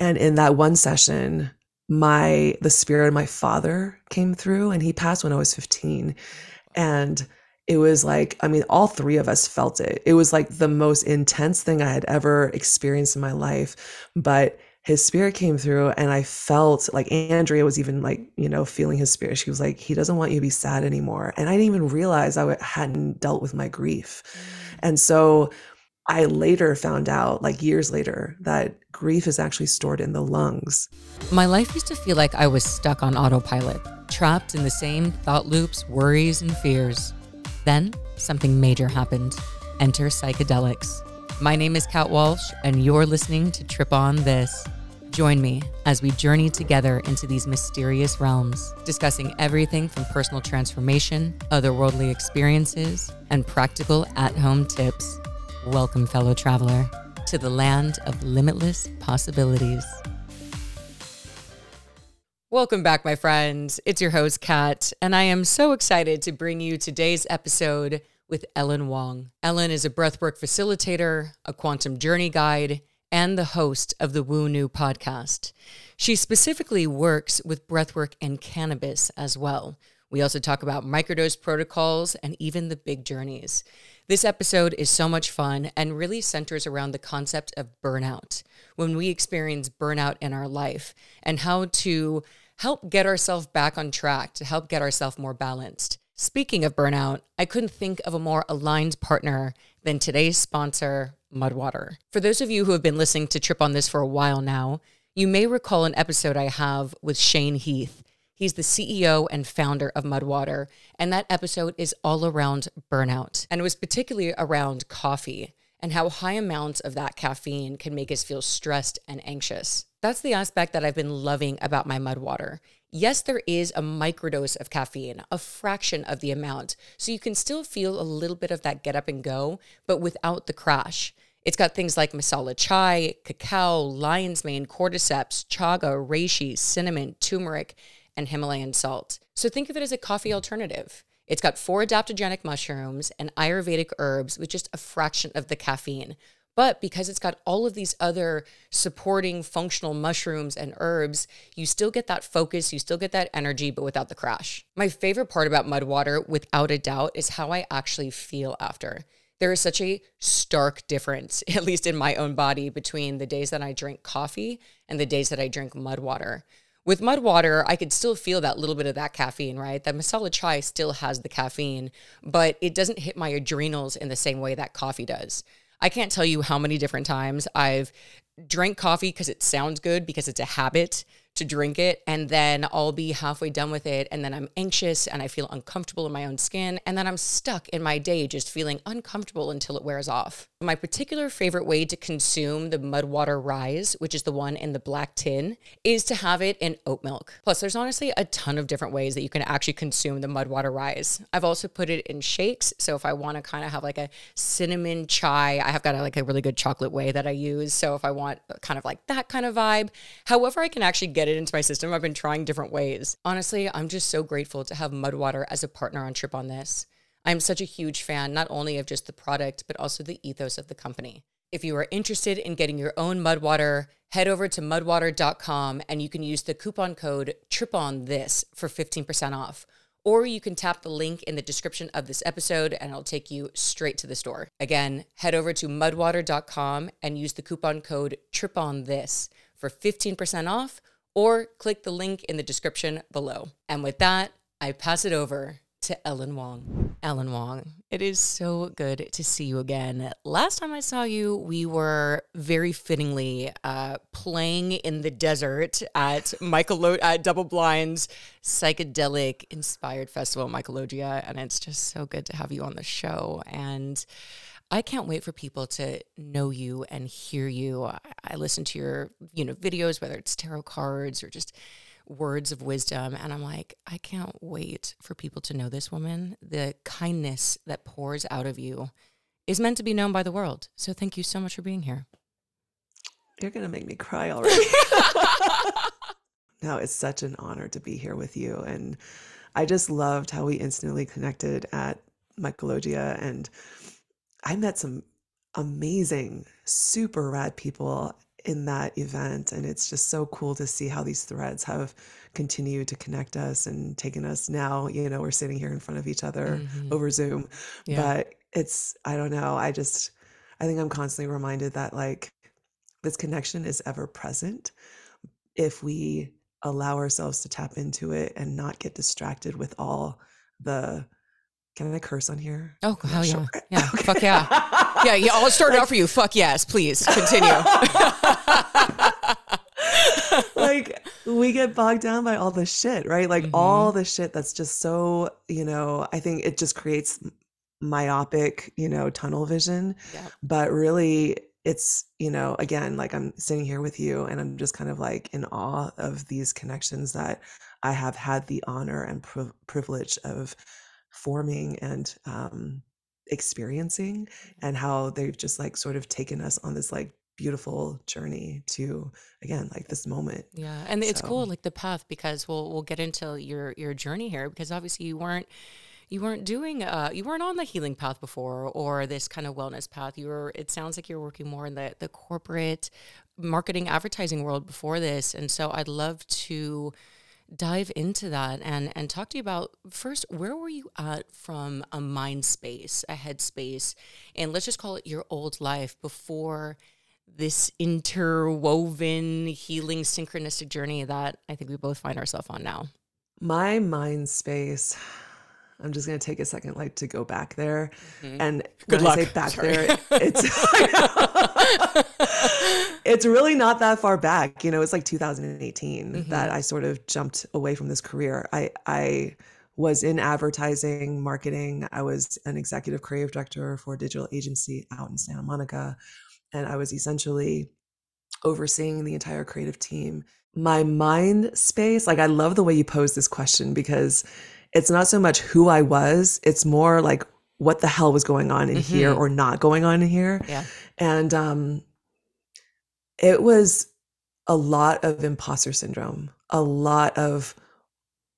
And in that one session, my the spirit of my father came through and he passed when I was 15. And it was like, I mean, all three of us felt it. It was like the most intense thing I had ever experienced in my life. But his spirit came through and I felt like Andrea was even like, you know, feeling his spirit. She was like, he doesn't want you to be sad anymore. And I didn't even realize I hadn't dealt with my grief. Mm. And so I later found out, like years later, that grief is actually stored in the lungs. My life used to feel like I was stuck on autopilot, trapped in the same thought loops, worries, and fears. Then something major happened. Enter psychedelics. My name is Kat Walsh, and you're listening to Trip On This. Join me as we journey together into these mysterious realms, discussing everything from personal transformation, otherworldly experiences, and practical at home tips. Welcome, fellow traveler, to the land of limitless possibilities. Welcome back, my friends. It's your host, Kat, and I am so excited to bring you today's episode with Ellen Wong. Ellen is a breathwork facilitator, a quantum journey guide, and the host of the Woo Knew podcast. She specifically works with breathwork and cannabis as well. We also talk about microdose protocols and even the big journeys. This episode is so much fun and really centers around the concept of burnout. When we experience burnout in our life and how to help get ourselves back on track, to help get ourselves more balanced. Speaking of burnout, I couldn't think of a more aligned partner than today's sponsor, Mudwater. For those of you who have been listening to Trip on this for a while now, you may recall an episode I have with Shane Heath. He's the CEO and founder of Mudwater, and that episode is all around burnout. And it was particularly around coffee and how high amounts of that caffeine can make us feel stressed and anxious. That's the aspect that I've been loving about my Mudwater. Yes, there is a microdose of caffeine, a fraction of the amount. So you can still feel a little bit of that get up and go, but without the crash. It's got things like masala chai, cacao, lion's mane, cordyceps, chaga, reishi, cinnamon, turmeric, and Himalayan salt. So think of it as a coffee alternative. It's got four adaptogenic mushrooms and Ayurvedic herbs with just a fraction of the caffeine. But because it's got all of these other supporting functional mushrooms and herbs, you still get that focus, you still get that energy, but without the crash. My favorite part about Mudwater, without a doubt, is how I actually feel after. There is such a stark difference, at least in my own body, between the days that I drink coffee and the days that I drink Mudwater. With mud water, I could still feel that little bit of that caffeine, right? That masala chai still has the caffeine, but it doesn't hit my adrenals in the same way that coffee does. I can't tell you how many different times I've drank coffee because it sounds good because it's a habit to drink it and then I'll be halfway done with it and then I'm anxious and I feel uncomfortable in my own skin and then I'm stuck in my day just feeling uncomfortable until it wears off. My particular favorite way to consume the Mudwater Rise, which is the one in the black tin, is to have it in oat milk. Plus, there's honestly a ton of different ways that you can actually consume the Mudwater Rise. I've also put it in shakes. So if I want to kind of have like a cinnamon chai, I have got a, like a really good chocolate way that I use. So if I want kind of like that kind of vibe, however I can actually get it into my system, I've been trying different ways. Honestly, I'm just so grateful to have Mudwater as a partner on Trip on This. I'm such a huge fan, not only of just the product, but also the ethos of the company. If you are interested in getting your own Mudwater, head over to mudwater.com and you can use the coupon code TRIPONTHIS for 15% off. Or you can tap the link in the description of this episode and it'll take you straight to the store. Again, head over to mudwater.com and use the coupon code TRIPONTHIS for 15% off or click the link in the description below. And with that, I pass it over to Ellen Wong. Ellen Wong, it is so good to see you again. Last time I saw you, we were very fittingly uh, playing in the desert at Michael at Double Blind's psychedelic inspired festival, Michaelogia, and it's just so good to have you on the show. And I can't wait for people to know you and hear you. I, I listen to your, you know, videos, whether it's tarot cards or just words of wisdom. And I'm like, I can't wait for people to know this woman. The kindness that pours out of you is meant to be known by the world. So thank you so much for being here. You're going to make me cry already. no, it's such an honor to be here with you. And I just loved how we instantly connected at Michelogia. And I met some amazing, super rad people in that event and it's just so cool to see how these threads have continued to connect us and taken us now you know we're sitting here in front of each other Mhm. over zoom Yeah. but it's i don't know i just i think i'm constantly reminded that like this connection is ever present if we allow ourselves to tap into it and not get distracted with all the can i curse on here Oh, I'm hell yeah. sure. Yeah. Fuck yeah. Yeah. Yeah. I'll start it out for you. Fuck yes. Please continue. like we get bogged down by all the shit, right? Like Mhm. all the shit that's just so, you know, I think it just creates myopic, you know, tunnel vision. Yeah. But really it's, you know, again, like I'm sitting here with you and I'm just kind of like in awe of these connections that I have had the honor and priv- privilege of forming and um experiencing and how they've just like sort of taken us on this like beautiful journey to again like this moment Yeah, and it's cool, like the path, because we'll we'll get into your your journey here, because obviously you weren't you weren't doing uh you weren't on the healing path before or this kind of wellness path. You were. It sounds like you're working more in the the corporate marketing advertising world before this, and so I'd love to dive into that and and talk to you about first where were you at from a mind space a head space and let's just call it your old life before this interwoven healing synchronistic journey that i think we both find ourselves on now? My mind space i'm just going to take a second like to go back there. Mhm. and Good when i say back Sorry. there it's it's really not that far back. You know it's like 2018 Mhm. that i sort of jumped away from this career. I i was in advertising marketing. I was an executive creative director for a digital agency out in santa monica. And i was essentially overseeing the entire creative team. My mind space like i love the way you pose this question because it's not so much who i was it's more like what the hell was going on in here Mhm. or not going on in here. Yeah. And um it was a lot of imposter syndrome a lot of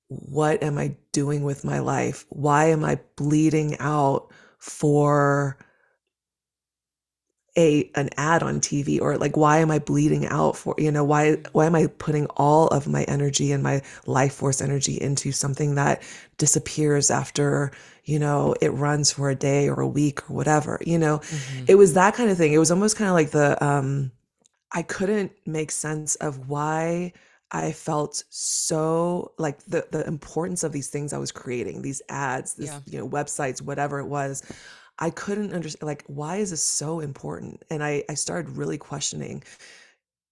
what am i doing with my life? Why am i bleeding out for a an ad on TV or like why am I bleeding out for you know why why am I putting all of my energy and my life force energy into something that disappears after you know it runs for a day or a week or whatever you know Mhm. it was that kind of thing it was almost kind of like the um I couldn't make sense of why I felt so like the the importance of these things I was creating these ads this Yeah. you know websites whatever it was I couldn't understand like why is this so important? And I I started really questioning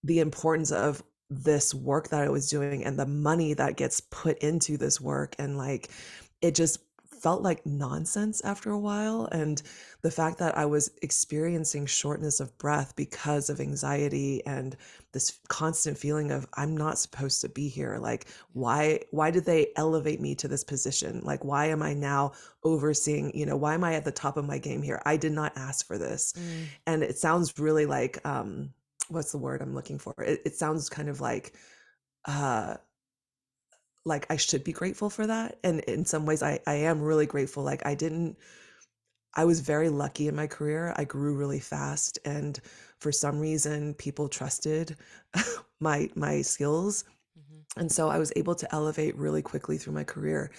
the importance of this work that I was doing and the money that gets put into this work and like it just felt like nonsense after a while and the fact that I was experiencing shortness of breath because of anxiety and this constant feeling of I'm not supposed to be here like why why did they elevate me to this position? Like why am I now overseeing you know why am I at the top of my game here? I did not ask for this. Mm. and it sounds really like um what's the word i'm looking for? It, it sounds kind of like uh like i should be grateful for that and in some ways i i am really grateful like i didn't i was very lucky in my career i grew really fast and for some reason people trusted my my skills Mhm. and so i was able to elevate really quickly through my career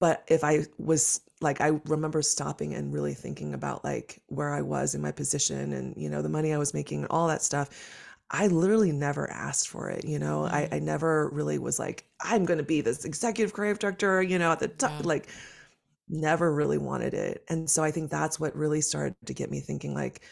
but if i was like i remember stopping and really thinking about like where i was in my position and you know the money i was making and all that stuff i literally never asked for it you know I, Mhm. I never really was like i'm going to be this executive creative director you know at the top Yeah. like never really wanted it and so i think that's what really started to get me thinking like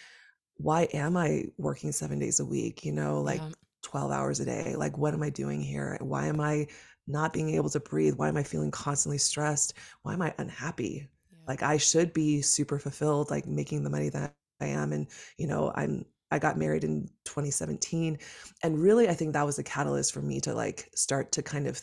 why am i working seven days a week you know like Yeah. 12 hours a day like what am i doing here why am i not being able to breathe why am i feeling constantly stressed why am i unhappy Yeah. like i should be super fulfilled like making the money that i am and you know i'm i got married in 2017 and really i think that was a catalyst for me to like start to kind of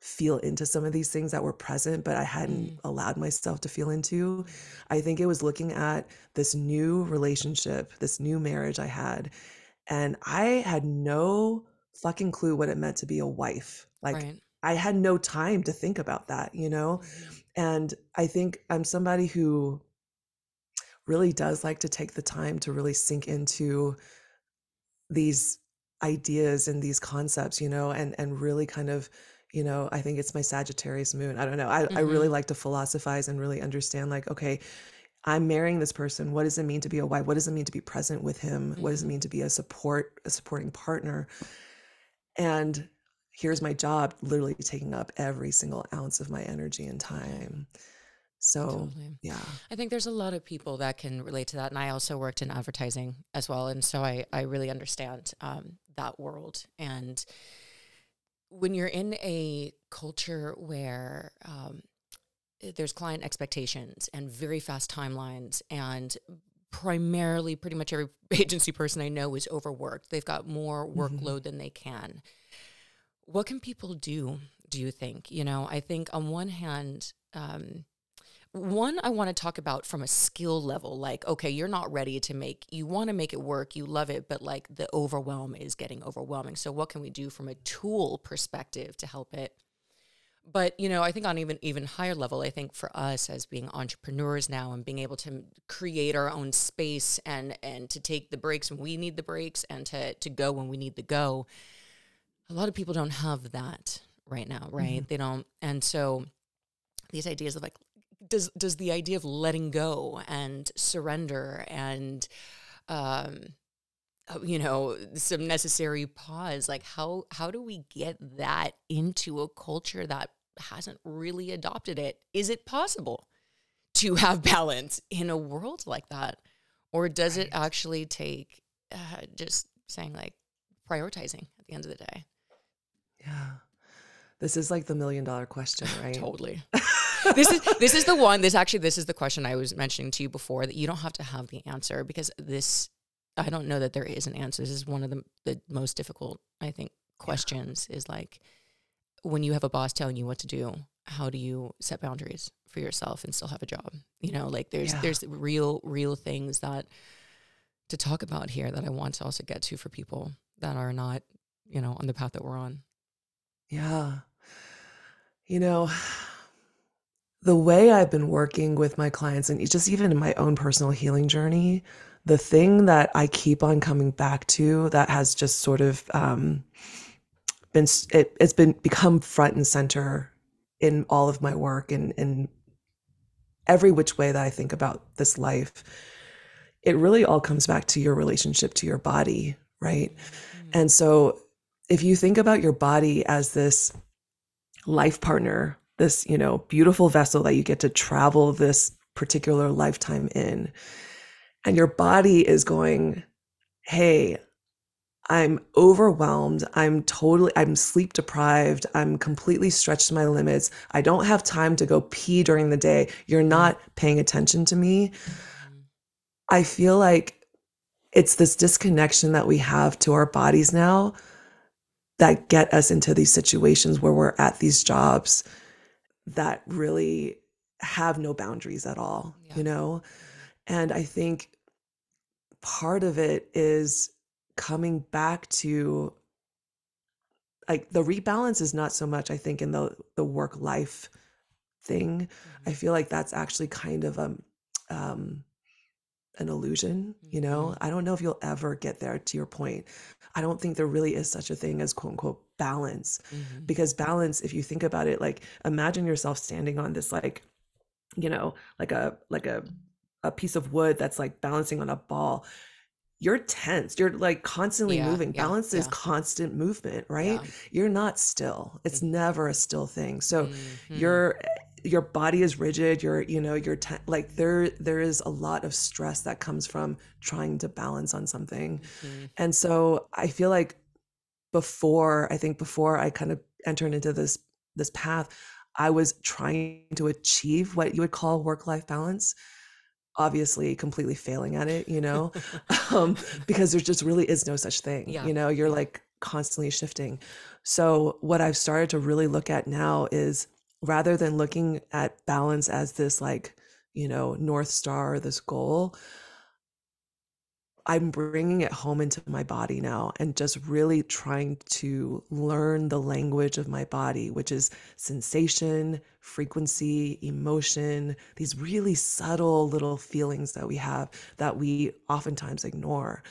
feel into some of these things that were present but i hadn't Mm. allowed myself to feel into i think it was looking at this new relationship this new marriage i had and i had no fucking clue what it meant to be a wife like right. i had no time to think about that you know Mhm. and I think I'm somebody who really does like to take the time to really sink into these ideas and these concepts, you know, and and really kind of, you know, I think it's my Sagittarius moon. I don't know. I, I really Mm-hmm. like to philosophize and really understand like, okay, I'm marrying this person. What does it mean to be a wife? What does it mean to be present with him? What does it Mm-hmm. mean to be a support, a supporting partner? And here's my job literally taking up every single ounce of my energy and time. So Totally. yeah. I think there's a lot of people that can relate to that. And I also worked in advertising as well. And so I, I really understand um, that world. And when you're in a culture where um, there's client expectations and very fast timelines and primarily pretty much every agency person I know is overworked. They've got more Mm-hmm. workload than they can. What can people do, do you think? You know, I think on one hand, um, one I want to talk about from a skill level like okay you're not ready to make you want to make it work you love it but like the overwhelm is getting overwhelming. So what can we do from a tool perspective to help it? But you know i think on even even higher level i think for us as being entrepreneurs now and being able to create our own space and and to take the breaks when we need the breaks and to to go when we need to go a lot of people don't have that right now right? Mm-hmm. They don't. And so these ideas of like does does the idea of letting go and surrender and um uh, you know some necessary pause like how how do we get that into a culture that hasn't really adopted it? Is it possible to have balance in a world like that? Or does it actually take uh, just saying like prioritizing at the end of the day? Yeah. This is like the million dollar question, right? totally this is this is the one this actually this is the question i was mentioning to you before that you don't have to have the answer because this i don't know that there is an answer this is one of the, the most difficult i think questions is like when you have a boss telling you what to do how do you set boundaries for yourself and still have a job you know like there's Yeah. there's real real things that to talk about here that i want to also get to for people that are not you know on the path that we're on Yeah. You know, the way I've been working with my clients and just even in my own personal healing journey, the thing that I keep on coming back to that has just sort of um, been it, it's been become front and center in all of my work and in every which way that I think about this life. It really all comes back to your relationship to your body, right? And so if you think about your body as this life partner, this, you know, beautiful vessel that you get to travel this particular lifetime in, and your body is going, hey, I'm overwhelmed. I'm totally, I'm sleep deprived. I'm completely stretched to my limits. I don't have time to go pee during the day. You're mm-hmm. not paying attention to me. Mm-hmm. I feel like it's this disconnection that we have to our bodies now that get us into these situations where we're at these jobs that really have no boundaries at all, Yeah. you know? And I think part of it is coming back to like the rebalance is not so much I think in the the work life thing. I feel like that's actually kind of um um an illusion, you know? I don't know if you'll ever get there to your point. I don't think there really is such a thing as quote unquote balance. Mhm. because balance if you think about it like imagine yourself standing on this like you know like a like a a piece of wood that's like balancing on a ball. You're tense. You're like constantly Yeah, moving. yeah, balance is constant movement right? Yeah. you're not still. It's never a still thing. So Mhm. your your body is rigid. You're you know you're like there there is a lot of stress that comes from trying to balance on something. Mhm. and so I feel like before, I think before I kind of entered into this this path, I was trying to achieve what you would call work-life balance. Obviously, completely failing at it, you know, um, because there just really is no such thing. Yeah, You know, you're like constantly shifting. So what I've started to really look at now is rather than looking at balance as this like, you know, north star this goal, I'm bringing it home into my body now and just really trying to learn the language of my body, which is sensation, frequency, emotion, these really subtle little feelings that we have that we oftentimes ignore.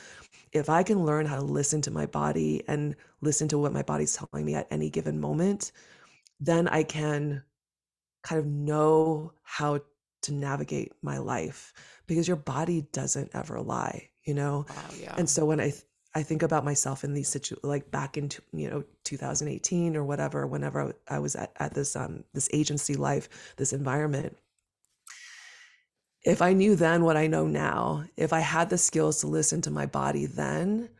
If I can learn how to listen to my body and listen to what my body's telling me at any given moment, then I can kind of know how to navigate my life because your body doesn't ever lie you know wow, yeah. and so when i th- i think about myself in these situations like back into you know 2018 or whatever whenever i was at, at this um this agency life this environment if i knew then what i know now if i had the skills to listen to my body then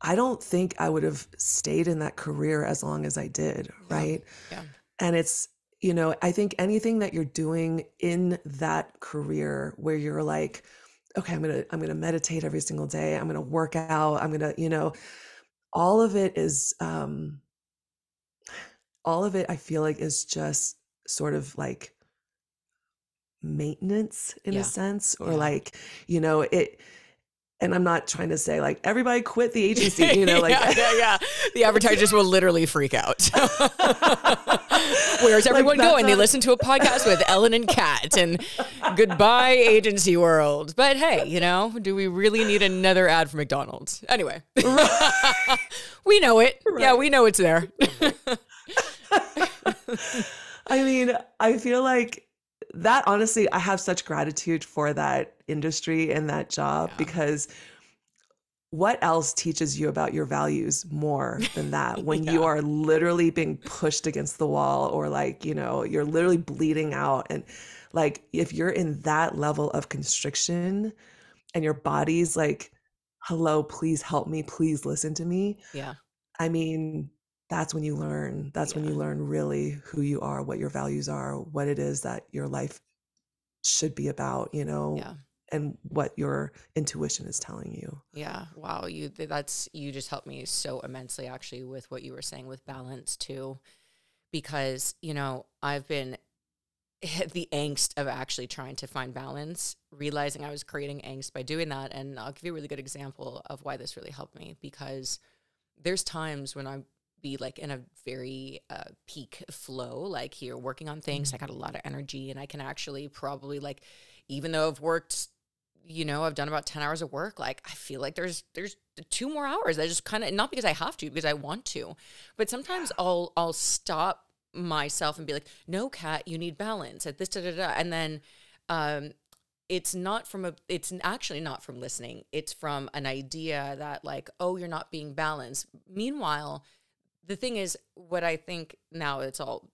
i don't think i would have stayed in that career as long as i did right yeah. yeah. and it's you know i think anything that you're doing in that career where you're like okay i'm gonna i'm gonna meditate every single day i'm gonna work out i'm gonna you know all of it is um all of it i feel like is just sort of like maintenance in yeah. a sense or yeah. like you know it and I'm not trying to say like everybody quit the agency, you know, like yeah, yeah, yeah. The advertisers will literally freak out. Where's everyone like, going? They listen to a podcast with Ellen and Kat and goodbye agency world. But hey, you know, do we really need another ad for McDonald's? Anyway, we know it. Right. Yeah, we know it's there. I mean, I feel like that honestly, I have such gratitude for that industry and that job yeah. because what else teaches you about your values more than that when yeah. you are literally being pushed against the wall or like, you know, you're literally bleeding out and like if you're in that level of constriction and your body's like hello, please help me, please listen to me. Yeah. I mean, that's when you learn that's yeah. when you learn really who you are what your values are what it is that your life should be about you know yeah. And what your intuition is telling you yeah wow you that's you just helped me so immensely actually with what you were saying with balance too because you know i've been the angst of actually trying to find balance realizing i was creating angst by doing that and i'll give you a really good example of why this really helped me because there's times when i'm be like in a very uh, peak flow, like here working on things. Mm-hmm. I got a lot of energy and I can actually probably like, even though I've worked, you know, I've done about 10 hours of work, like I feel like there's, there's two more hours. I just kind of, not because I have to, because I want to, but sometimes I'll, I'll stop myself and be like, no, Kat, you need balance at this, da, da, da. And then, um, it's not from a it's actually not from listening it's from an idea that like oh you're not being balanced meanwhile the thing is, what I think now it's all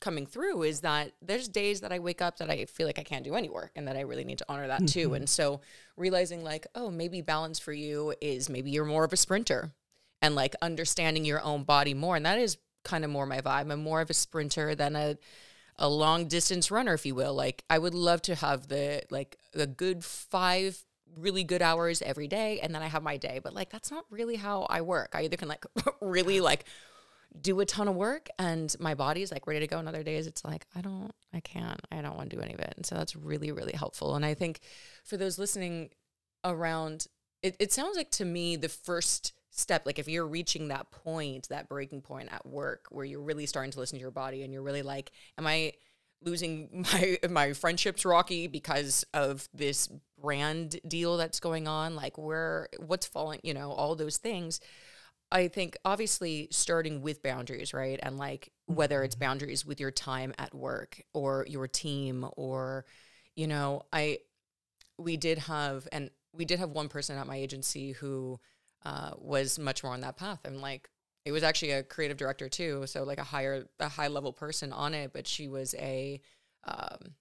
coming through is that there's days that I wake up that I feel like I can't do any work and that I really need to honor that too. Mm-hmm. And so realizing like, oh, maybe balance for you is maybe you're more of a sprinter and like understanding your own body more. And that is kind of more my vibe. I'm more of a sprinter than a a long distance runner, if you will. Like I would love to have the like a good five really good hours every day and then I have my day. But like that's not really how I work. I either can like really like do a ton of work and my body's like ready to go. And other days it's like, I don't, I can't, I don't want to do any of it. And so that's really, really helpful. And I think for those listening around, it, it sounds like to me the first step, like if you're reaching that point, that breaking point at work where you're really starting to listen to your body and you're really like, am I losing my my friendships rocky because of this brand deal that's going on like where what's falling you know all those things i think obviously starting with boundaries right? And like whether it's mm-hmm. boundaries with your time at work or your team or you know i we did have and we did have one person at my agency who uh, was much more on that path. And like it was actually a creative director too so like a higher a high level person on it but she was a um,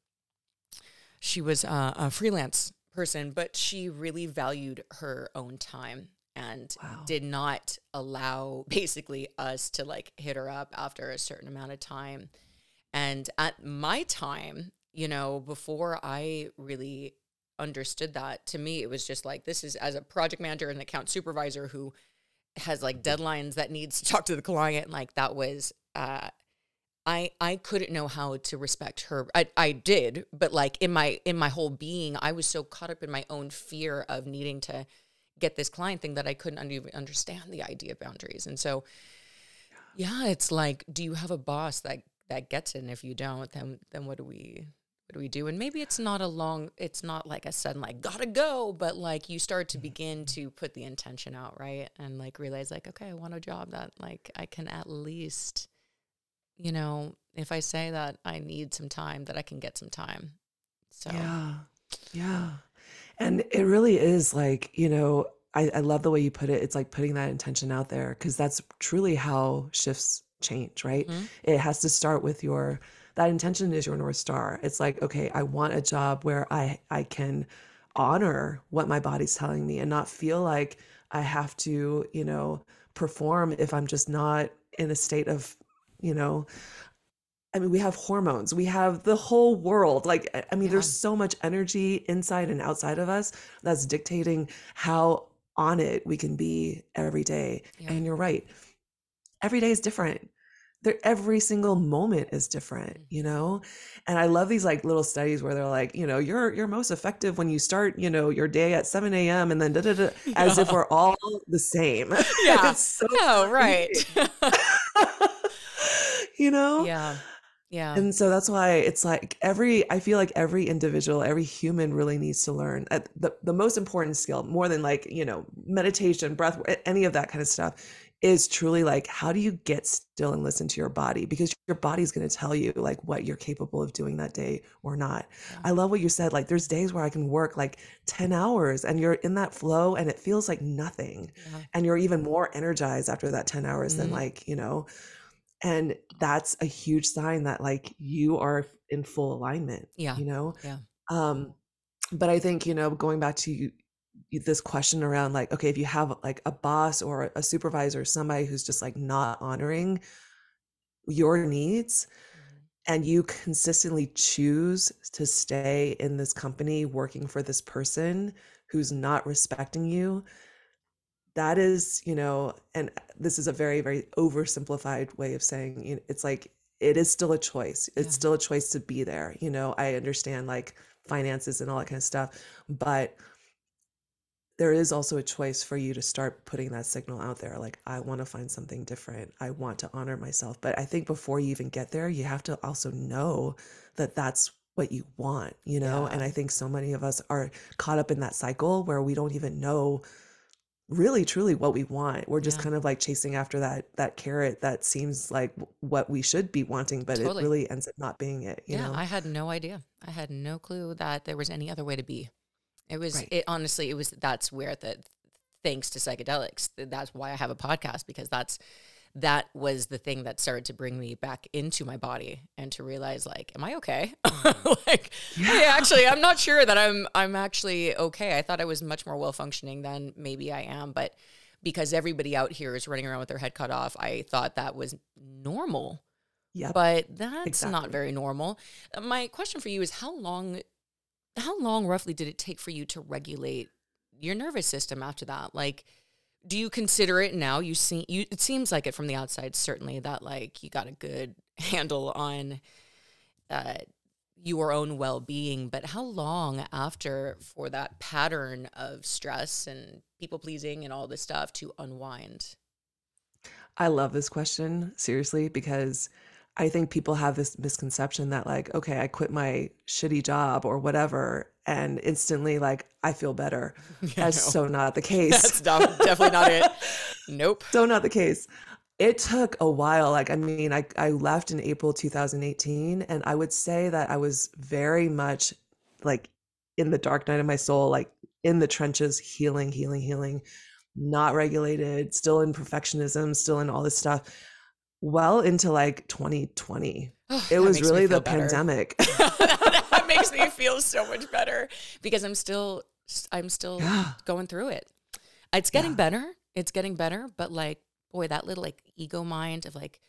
she was a, a freelance person but she really valued her own time and wow. did not allow basically us to like hit her up after a certain amount of time and at my time you know before i really understood that to me it was just like this is as a project manager and account supervisor who has like deadlines that needs to talk to the client like that was uh I I couldn't know how to respect her. I I did, but like in my in my whole being, I was so caught up in my own fear of needing to get this client thing that I couldn't even understand the idea of boundaries. And so yeah, it's like do you have a boss that that gets it and if you don't then then what do we what do we do? And maybe it's not a long, it's not like a sudden, like, gotta go, but like you start to mm-hmm. begin to put the intention out, right? And like realize, like, okay, I want a job that like I can at least, you know, if I say that I need some time, that I can get some time. So, Yeah. Yeah. And it really is like, you know, I, I love the way you put it. It's like putting that intention out there because that's truly how shifts change, right? Mhm. It has to start with your that intention is your north star. It's like, okay, I want a job where I I can honor what my body's telling me and not feel like I have to, you know, perform if I'm just not in a state of, you know, I mean, we have hormones, we have the whole world. Like, I mean, yeah, there's so much energy inside and outside of us that's dictating how on it we can be every day. yeah, And you're right, every day is different. There, every single moment is different, you mm-hmm. know? And I love these like little studies where they're like, you know, you're you're most effective when you start, you know, your day at 7 a.m. and then da da da, as if we're all the same. yeah. It's so Oh, right. You know? yeah, yeah, And so that's why it's like every, I feel like every individual, every human really needs to learn uh, the, the most important skill, more than like, you know, meditation, breath, any of that kind of stuff, is truly like, how do you get still and listen to your body? Because your body's going to tell you like what you're capable of doing that day or not. yeah, I love what you said. Like, there's days where I can work like 10 hours and you're in that flow and it feels like nothing. yeah. And you're even more energized after that 10 hours than Mhm. like, you know, and that's a huge sign that like you are in full alignment Yeah, you know? Yeah, um but i think you know going back to this question around like okay if you have like a boss or a supervisor somebody who's just like not honoring your needs mhm, and you consistently choose to stay in this company working for this person who's not respecting you that is you know and this is a very very oversimplified way of saying you know, it's like it is still a choice. It's yeah, still a choice to be there you know? I understand like finances and all that kind of stuff but there is also a choice for you to start putting that signal out there like i want to find something different. I want to honor myself. But i think before you even get there you have to also know that that's what you want you know? And i think so many of us are caught up in that cycle where we don't even know really truly what we want. We're just yeah, kind of like chasing after that that carrot that seems like what we should be wanting but it really ends up not being it you Yeah, know? I had no idea. I had no clue that there was any other way to be. It was right. it honestly it was that's where the thanks to psychedelics that's why I have a podcast because that's that was the thing that started to bring me back into my body and to realize like am I okay? like hey actually I'm not sure that I'm I'm actually okay. I thought I was much more well functioning than maybe I am, but because everybody out here is running around with their head cut off, I thought that was normal yeah but that's not very normal. Uh, My question for you is how long how long roughly did it take for you to regulate your nervous system after that? Like do you consider it now you see you it seems like it from the outside certainly that like you got a good handle on uh your own well-being, but how long after for that pattern of stress and people pleasing and all this stuff to unwind? I love this question, seriously, because I think people have this misconception that, like, okay, I quit my shitty job or whatever, and instantly, like, I feel better. Yeah, That's no. so not the case. def- definitely not it. Nope. So not the case. It took a while. Like, I mean, I, I left in April 2018, and I would say that I was very much like in the dark night of my soul, like in the trenches, healing, healing, healing, not regulated, still in perfectionism, still in all this stuff, well into like 2020. Oh, It was really the better. pandemic. Makes me feel so much better because I'm still I'm still Yeah. going through it. It's getting Yeah. better. It's getting better, but like boy, that little like ego mind of like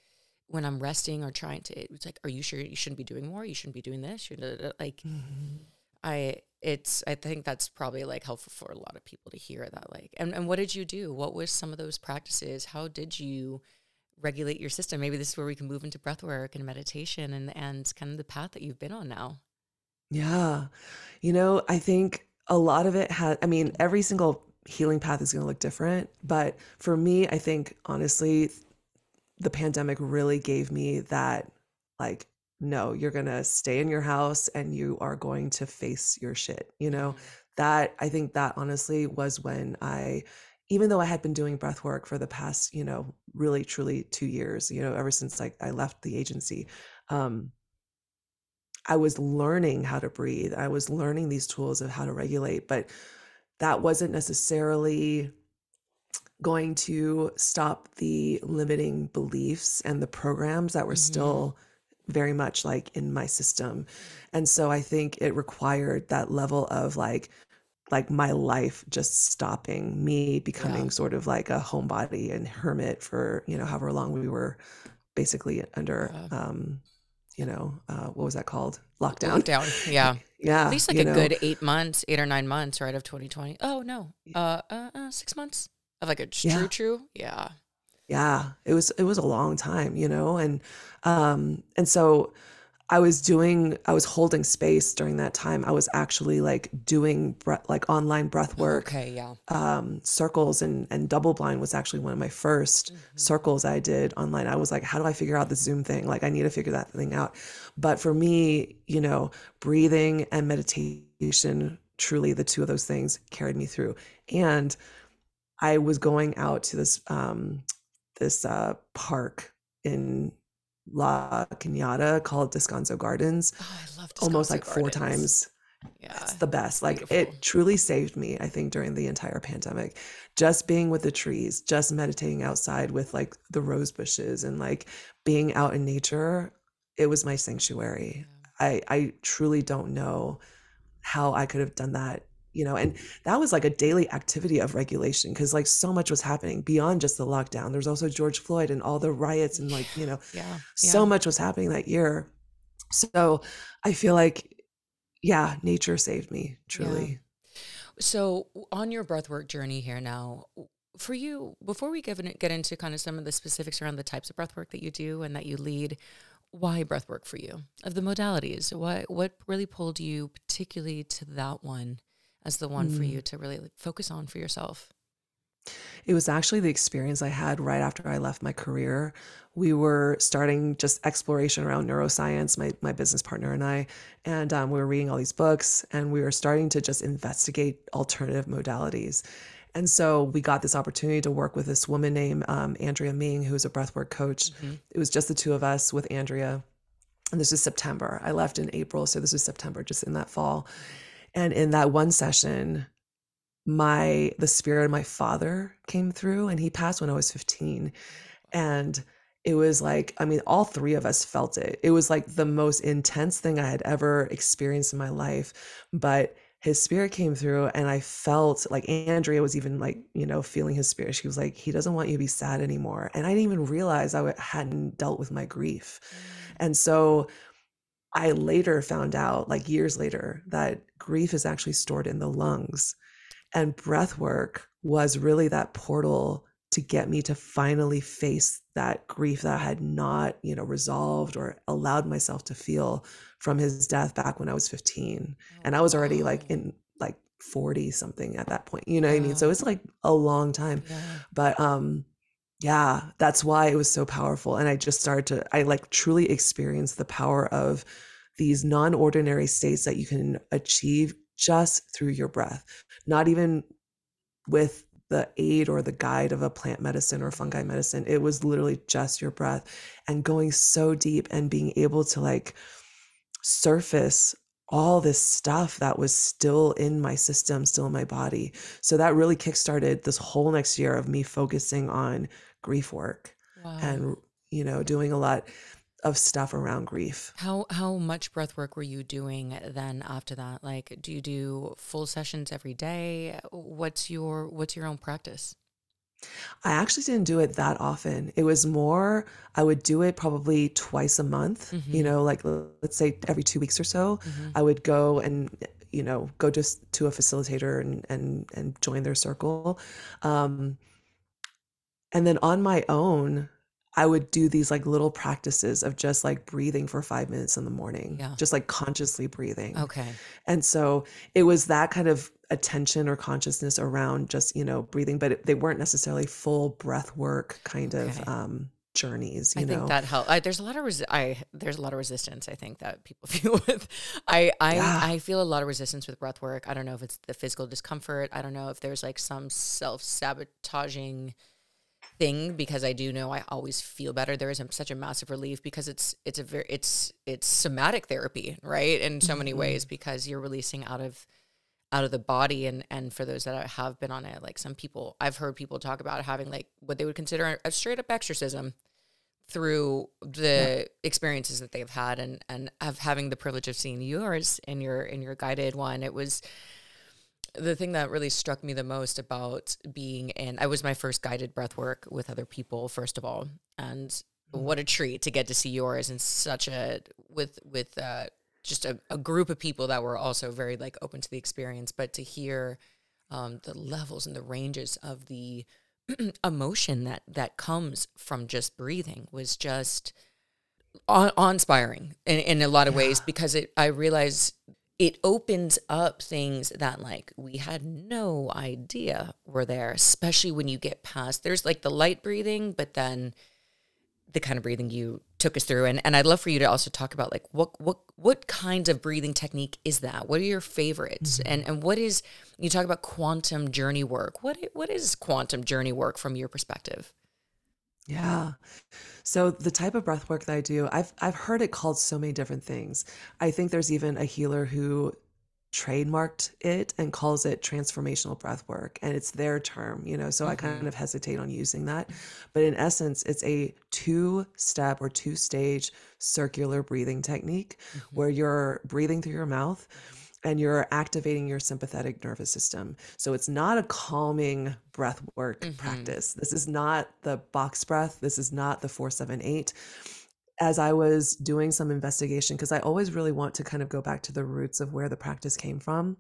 when I'm resting or trying to it's like are you sure you shouldn't be doing more? You shouldn't be doing this. You should like Mhm. I it's I think that's probably like helpful for a lot of people to hear that like and, and what did you do? What was some of those practices? How did you regulate your system. Maybe this is where we can move into breath work and meditation and and kind of the path that you've been on now. Yeah. You know, I think a lot of it has, I mean, every single healing path is going to look different. But for me, I think honestly, the pandemic really gave me that, like, no, you're going to stay in your house and you are going to face your shit. You know, mm-hmm. that I think that honestly was when I, even though I had been doing breath work for the past, you know, really truly two years, you know, ever since like I left the agency, um, I was learning how to breathe. I was learning these tools of how to regulate, but that wasn't necessarily going to stop the limiting beliefs and the programs that were mm-hmm. still very much like in my system. And so I think it required that level of like like my life just stopping me becoming yeah. sort of like a homebody and hermit for, you know, however long we were basically under yeah. um you know, uh, what was that called? Lockdown. Lockdown. Yeah. yeah. At least like a know. good eight months, eight or nine months, right, of 2020. Oh, no. Uh, uh, uh six months of like a true, yeah. true. Yeah. Yeah. It was, it was a long time, you know, and, um, and so, I was doing, I was holding space during that time. I was actually like doing like online breath work. Okay, yeah. Um, circles and and double blind was actually one of my 1st mm-hmm. circles I did online. I was like, how do I figure out the Zoom thing? Like, I need to figure that thing out. But for me, you know, breathing and meditation, truly the two of those things carried me through. And I was going out to this um, this uh, park in La Cañada called Descanso Gardens. Oh, I love Descanso almost like four times. Yeah. It's the best. Like Beautiful. it truly saved me, I think, during the entire pandemic. Just being with the trees, just meditating outside with like the rose bushes and like being out in nature, it was my sanctuary. Yeah. I I truly don't know how I could have done that you know and that was like a daily activity of regulation because like so much was happening beyond just the lockdown. There's also george floyd and all the riots and like you know yeah, so much was happening that year. So i feel like yeah nature saved me truly. Yeah. so on your breathwork journey here now for you before we get, get into kind of some of the specifics around the types of breathwork that you do and that you lead why breathwork for you? Of the modalities what what really pulled you particularly to that one as the one mm. for you to really focus on for yourself? It was actually the experience I had right after I left my career. We were starting just exploration around neuroscience, my, my business partner and I, and um, we were reading all these books and we were starting to just investigate alternative modalities. And so we got this opportunity to work with this woman named um, Andrea Ming, who's a breathwork coach. Mm-hmm. It was just the two of us with Andrea. And this is September. I left in April, so this was September, just in that fall. And in that one session, my the spirit of my father came through and he passed when I was 15. And it was like, I mean, all three of us felt it. It was like the most intense thing I had ever experienced in my life. But his spirit came through and I felt like Andrea was even like, you know, feeling his spirit. She was like, he doesn't want you to be sad anymore. And I didn't even realize I hadn't dealt with my grief. Mm. And so I later found out, like years later, that grief is actually stored in the lungs. And breath work was really that portal to get me to finally face that grief that I had not, you know, resolved or allowed myself to feel from his death back when I was 15. Oh, and I was already wow. like in like 40 something at that point. You know what I mean? So it's like a long time. Yeah. But um yeah, that's why it was so powerful. And I just started to, I like truly experienced the power of these non ordinary states that you can achieve just through your breath, not even with the aid or the guide of a plant medicine or fungi medicine. It was literally just your breath and going so deep and being able to like surface all this stuff that was still in my system, still in my body. So that really kickstarted this whole next year of me focusing on grief work wow. and, you know, doing a lot of stuff around grief. How how much breath work were you doing then after that? Like do you do full sessions every day? What's your what's your own practice? I actually didn't do it that often. It was more, I would do it probably twice a month, mm-hmm. you know, like let's say every two weeks or so. Mm-hmm. I would go and, you know, go just to a facilitator and, and, and join their circle. Um, and then on my own, I would do these like little practices of just like breathing for five minutes in the morning, Yeah. just like consciously breathing. Okay. And so it was that kind of attention or consciousness around just, you know, breathing, but it, they weren't necessarily full breath work kind of um, journeys, I you think know? that help. I, there's a lot of resi- I there's a lot of resistance. I think that people feel with. I I Yeah. I feel a lot of resistance with breath work. I don't know if it's the physical discomfort. I don't know if there's like some self sabotaging thing because I do know I always feel better. There is such a massive relief because it's it's a very it's it's somatic therapy, right? In so many Mhm. ways because you're releasing out of out of the body and and for those that have been on it like some people I've heard people talk about having like what they would consider a straight up exorcism through the experiences that they've had and and of having the privilege of seeing yours in your in your guided one. It was the thing that really struck me the most about being in I was my first guided breath work with other people first of all. And what a treat to get to see yours in such a with with uh just a, a group of people that were also very like open to the experience but to hear um the levels and the ranges of the emotion that that comes from just breathing was just awe- awe-inspiring in, in a lot of ways because it I realize it opens up things that like we had no idea were there, especially when you get past there's like the light breathing, but then the kind of breathing you took us through. And and I'd love for you to also talk about like what what what kinds of breathing technique is that? What are your favorites? Mm-hmm. And and what is you talk about quantum journey work. What what is quantum journey work from your perspective? Yeah. So the type of breath work that I do, I've I've heard it called so many different things. I think there's even a healer who trademarked it and calls it transformational breath work and it's their term, you know. So I Mhm. kind of hesitate on using that. But in essence, it's a two-step or two-stage circular breathing technique where you're breathing through your mouth and you're activating your sympathetic nervous system. So it's not a calming breath work Mhm. practice. This is not the box breath. This is not the 478. As I was doing some investigation, because I always really want to kind of go back to the roots of where the practice came from,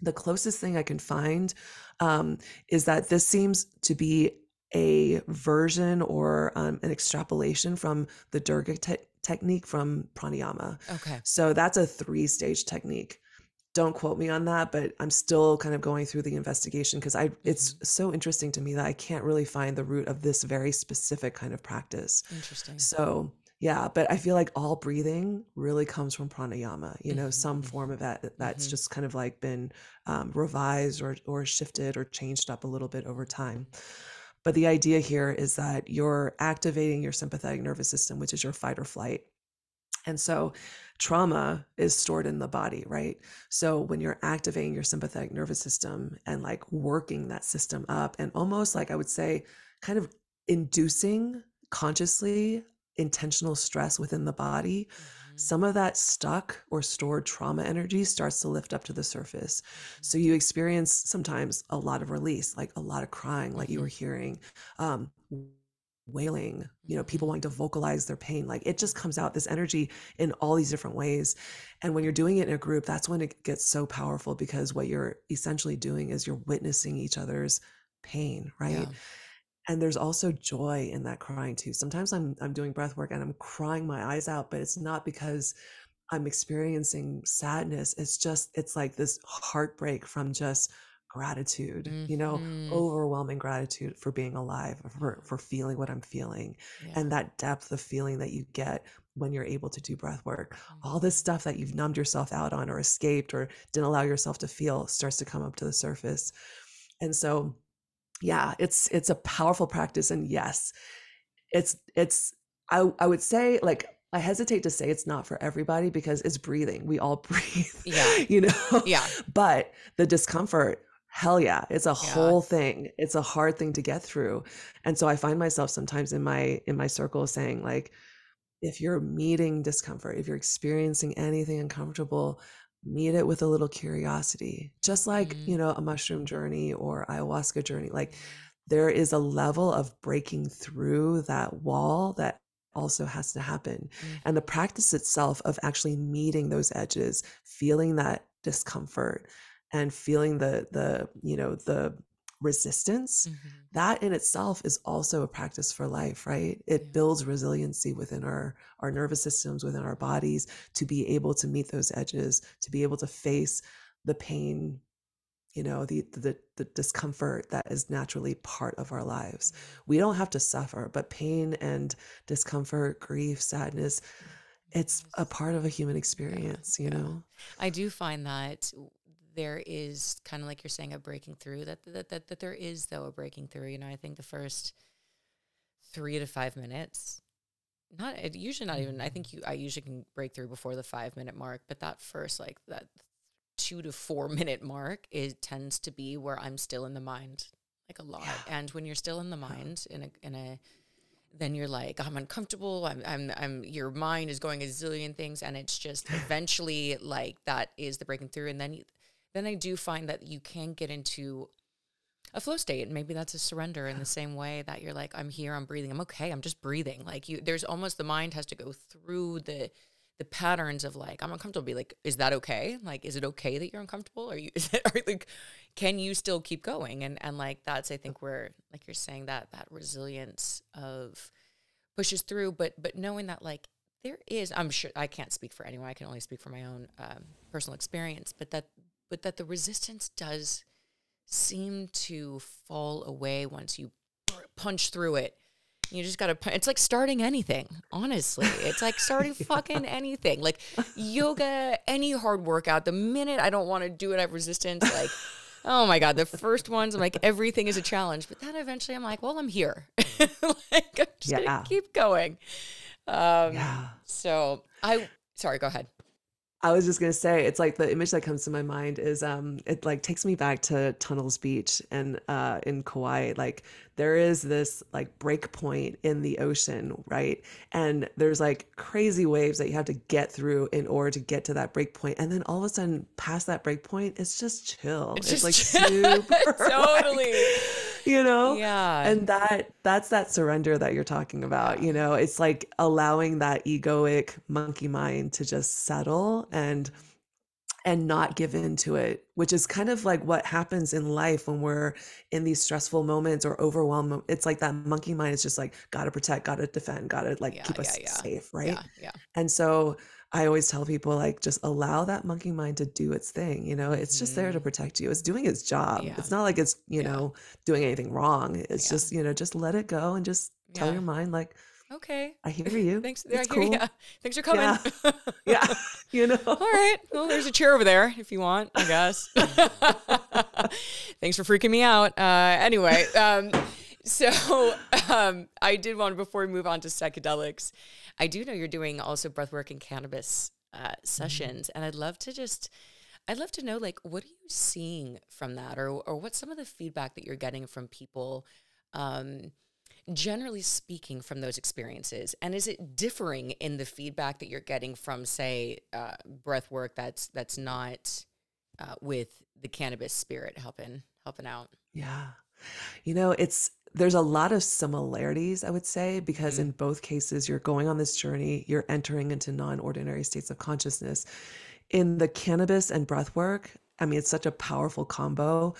the closest thing I can find um, is that this seems to be a version or um, an extrapolation from the Dirga te- technique from pranayama. Okay. So that's a three stage technique. Don't quote me on that, but I'm still kind of going through the investigation because I it's so interesting to me that I can't really find the root of this very specific kind of practice. Interesting. So yeah, but I feel like all breathing really comes from pranayama, you know, some Mhm, form of that that's mhm. just kind of like been um, revised or or shifted or changed up a little bit over time. But the idea here is that you're activating your sympathetic nervous system, which is your fight or flight. And so trauma is stored in the body, right? So when you're activating your sympathetic nervous system and like working that system up and almost like I would say kind of inducing consciously intentional stress within the body, Mhm. some of that stuck or stored trauma energy starts to lift up to the surface. So you experience sometimes a lot of release, like a lot of crying, like you were hearing, um, wailing, you know, people wanting to vocalize their pain. Like it just comes out this energy in all these different ways. And when you're doing it in a group, that's when it gets so powerful because what you're essentially doing is you're witnessing each other's pain, right? Yeah. And there's also joy in that crying too. Sometimes I'm I'm doing breath work and I'm crying my eyes out, but it's not because I'm experiencing sadness. It's just it's like this heartbreak from just gratitude, you know, Mhm. overwhelming gratitude for being alive, for for feeling what I'm feeling, Yeah. and that depth of feeling that you get when you're able to do breath work. All Mhm. this stuff that you've numbed yourself out on or escaped or didn't allow yourself to feel starts to come up to the surface. And so yeah, it's it's a powerful practice and yes, it's it's I I would say like I hesitate to say it's not for everybody because it's breathing. We all breathe. Yeah. You know? Yeah. But the discomfort, hell yeah, it's a Yeah. whole thing. It's a hard thing to get through. And so I find myself sometimes in my in my circle saying like if you're meeting discomfort, if you're experiencing anything uncomfortable, meet it with a little curiosity. Just like, Mhm. you know, a mushroom journey or ayahuasca journey. Like there is a level of breaking through that wall that also has to happen. And the practice itself of actually meeting those edges, feeling that discomfort and feeling the the, you know, the resistance Mhm. that in itself is also a practice for life right? It Yeah. builds resiliency within our our nervous systems within our bodies to be able to meet those edges to be able to face the pain you know the the, the discomfort that is naturally part of our lives. We don't have to suffer but pain and discomfort grief sadness it's a part of a human experience you yeah. know? I do find that there is kind of like you're saying a breaking through that that, that that there is though a breaking through. You know, I think the first three to five minutes, not it usually not even. I mm-hmm. think you I usually can break through before the five minute mark, but that first like that two to four minute mark it tends to be where I'm still in the mind like a lot. Yeah. And when you're still in the mind in a in a then you're like i'm uncomfortable i'm i'm i'm your mind is going a zillion things and it's just eventually like that is the breaking through and then you, then i do find that you can get into a flow state and maybe that's a surrender in the same way that you're like i'm here i'm breathing i'm okay i'm just breathing. Like you there's almost the mind has to go through the the patterns of like i'm uncomfortable be like is that okay? Like is it okay that you're uncomfortable? Are you is it are like can you still keep going? And and like that's i think where like you're saying that that resilience of pushes through but but knowing that like there is i'm sure i can't speak for anyone i can only speak for my own um, personal experience but that but that the resistance does seem to fall away once you punch through it. You just gotta it's like starting anything honestly. It's like starting fucking anything. Like yoga any hard workout the minute i don't want to do it i have resistance like oh my god the first ones i'm like everything is a challenge. But then eventually i'm like well i'm here. Like i'm just Yeah. gonna keep going. Um yeah. so i sorry go ahead I was just gonna say, it's like the image that comes to my mind is um it like takes me back to Tunnels Beach and uh in Kauai. Like there is this like break point in the ocean, right? And there's like crazy waves that you have to get through in order to get to that break point. And then all of a sudden past that break point, it's just chill. It's It's, just like chill. super Totally. like, you know? yeah. And that that's that surrender that you're talking about you know? It's like allowing that egoic monkey mind to just settle and and not give in to it which is kind of like what happens in life when we're in these stressful moments or overwhelmed it's like that monkey mind is just like gotta protect gotta defend gotta like Yeah, keep us yeah, yeah. safe right? Yeah yeah. And so I always tell people like just allow that monkey mind to do its thing. You know, it's just there to Mhm. protect you. It's doing its job. Yeah. It's not like it's, you Yeah. know, doing anything wrong. It's Yeah. just, you know, just let it go and just tell your mind like, okay I hear you. Thanks. It's I hear cool. ya. Thanks for coming. Yeah. Yeah. you know. All right. Well, there's a chair over there if you want, I guess. Thanks for freaking me out. Uh, anyway, um, so um, I did want before we move on to psychedelics, I do know you're doing also breathwork and cannabis uh, sessions, and I'd love to just. I'd love to know, like, what are you seeing from that, or or what's some of the feedback that you're getting from people, um, generally speaking, from those experiences, and is it differing in the feedback that you're getting from, say, uh, breath work that's that's not uh, with the cannabis spirit helping helping out? Yeah. You know, it's there's a lot of similarities, I would say, because in both cases you're going on this journey, you're entering into non-ordinary states of consciousness. In the cannabis and breath work, I mean, it's such a powerful combo.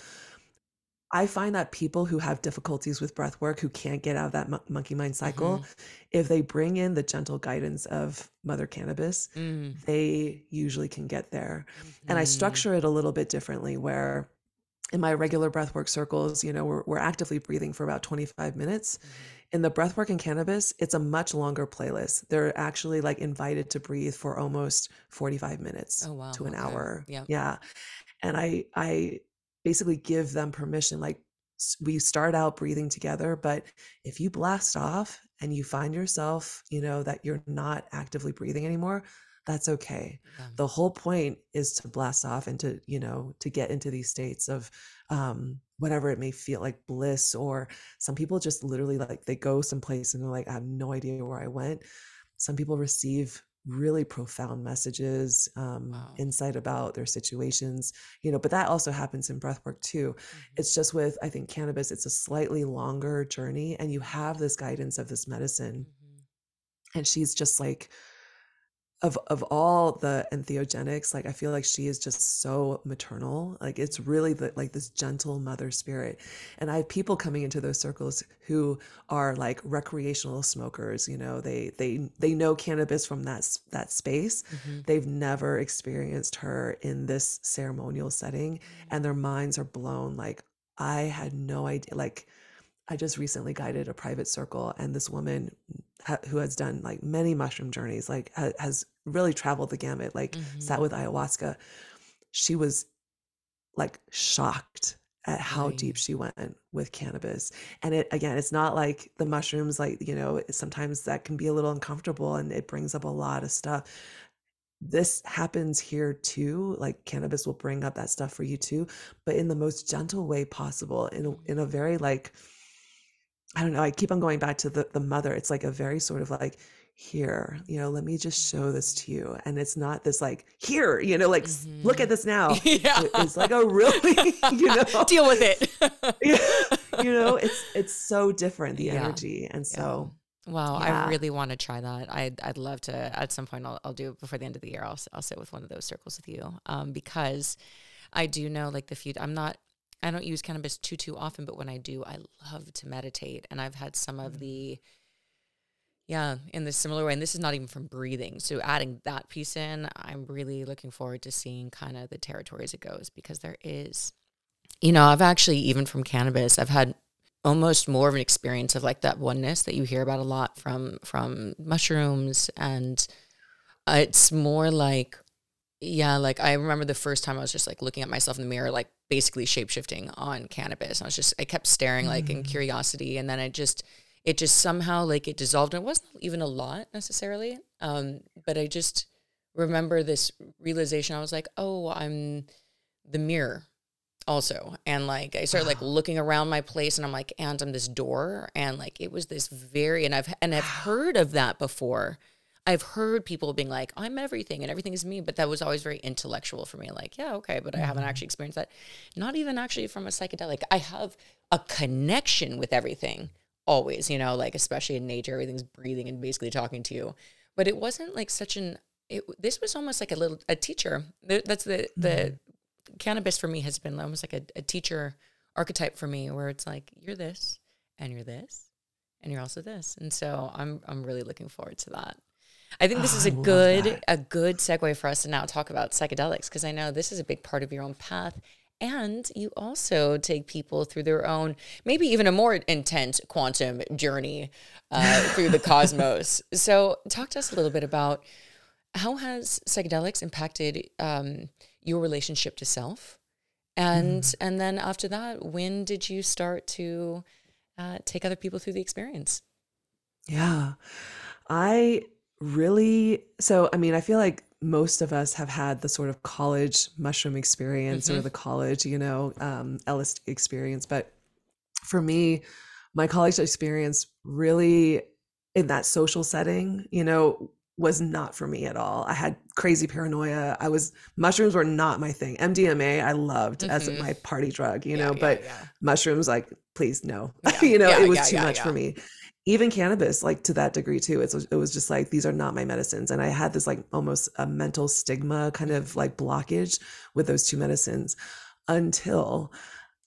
I find that people who have difficulties with breath work, who can't get out of that mon- monkey mind cycle, if they bring in the gentle guidance of Mother Cannabis, Mm. they usually can get there. And I Mm. structure it a little bit differently where in my regular breathwork circles, you know, we're, we're actively breathing for about 25 minutes. Mm-hmm. In the breathwork and cannabis, it's a much longer playlist. They're actually like invited to breathe for almost 45 minutes Oh, wow. to an Okay. hour. Yeah. Yeah. And I I basically give them permission like we start out breathing together, but if you blast off and you find yourself, you know, that you're not actively breathing anymore, that's okay Yeah. the whole point is to blast off and to you know to get into these states of um whatever it may feel like bliss or some people just literally like they go someplace and they're like i have no idea where i went some people receive really profound messages um Wow. insight about their situations you know but that also happens in breathwork too Mhm. it's just with i think cannabis it's a slightly longer journey and you have this guidance of this medicine Mhm. and she's just like of of all the entheogenics like i feel like she is just so maternal. Like it's really the, like this gentle mother spirit. And i have people coming into those circles who are like recreational smokers you know they they they know cannabis from that that space. Mm-hmm. they've never experienced her in this ceremonial setting and their minds are blown. Like i had no idea like I just recently guided a private circle, and this woman ha- who has done like many mushroom journeys, like ha- has really traveled the gamut, like Mhm. sat with ayahuasca. She was like shocked at how Right. deep she went with cannabis. And it again, it's not like the mushrooms, like, you know, sometimes that can be a little uncomfortable and it brings up a lot of stuff. This happens here too. Like cannabis will bring up that stuff for you too, but in the most gentle way possible, in a, in a very like I don't know. I keep on going back to the the mother. It's like a very sort of like here, you know, let me just show this to you. And it's not this like here, you know, like s- look at Mhm. this now. yeah. It's like a really, you know, Deal with it. you know, it's it's so different the Yeah. energy, and so Wow, Yeah. I really want to try that. I'd, I'd love to at some point. I'll, I'll do it before the end of the year. I'll, I'll sit with one of those circles with you, um, because I do know like the few. I'm not. I don't use cannabis too too often, but when I do, I love to meditate, and I've had some of the. Yeah, in the similar way, and this is not even from breathing. So adding that piece in, I'm really looking forward to seeing kind of the territories it goes because there is, you know, I've actually even from cannabis, I've had almost more of an experience of like that oneness that you hear about a lot from from mushrooms and uh, it's more like yeah like i remember the first time i was just like looking at myself in the mirror like basically shape-shifting on cannabis i was just i kept staring like in Mm. curiosity and then i just it just somehow like it dissolved. And it wasn't even a lot necessarily um but i just remember this realization. I was like oh i'm the mirror also. And like i started like looking around my place and i'm like and i'm this door. And like it was this very and i've and i've heard of that before. I've heard people being like i'm everything and everything is me but that was always very intellectual for me like yeah okay but i haven't Mhm. actually experienced that. Not even actually from a psychedelic i have a connection with everything always you know like especially in nature everything's breathing and basically talking to you. But it wasn't like such an it this was almost like a little a teacher. That's the the mm-hmm. cannabis for me has been almost like a, a teacher archetype for me where it's like you're this and you're this and you're also this. And so i'm i'm really looking forward to that. I think this Oh, is ah, a good that. a good segue for us to now talk about psychedelics because i know this is a big part of your own path and you also take people through their own maybe even a more intense quantum journey uh, through the cosmos. So talk to us a little bit about how has psychedelics impacted um, your relationship to self? And and then after that when did you start to uh, take other people through the experience? Yeah, I really so I mean I feel like most of us have had the sort of college mushroom experience or Mhm. the college you know um, LSD experience, but for me, my college experience really in that social setting, you know, was not for me at all. I had crazy paranoia. I was mushrooms were not my thing. MDMA I loved as Mhm. my party drug, you Yeah, know, yeah, but yeah. mushrooms like please no. You know, it was too much for me. Even cannabis like to that degree too. It's it was just like these are not my medicines and I had this like almost a mental stigma kind of like blockage with those two medicines until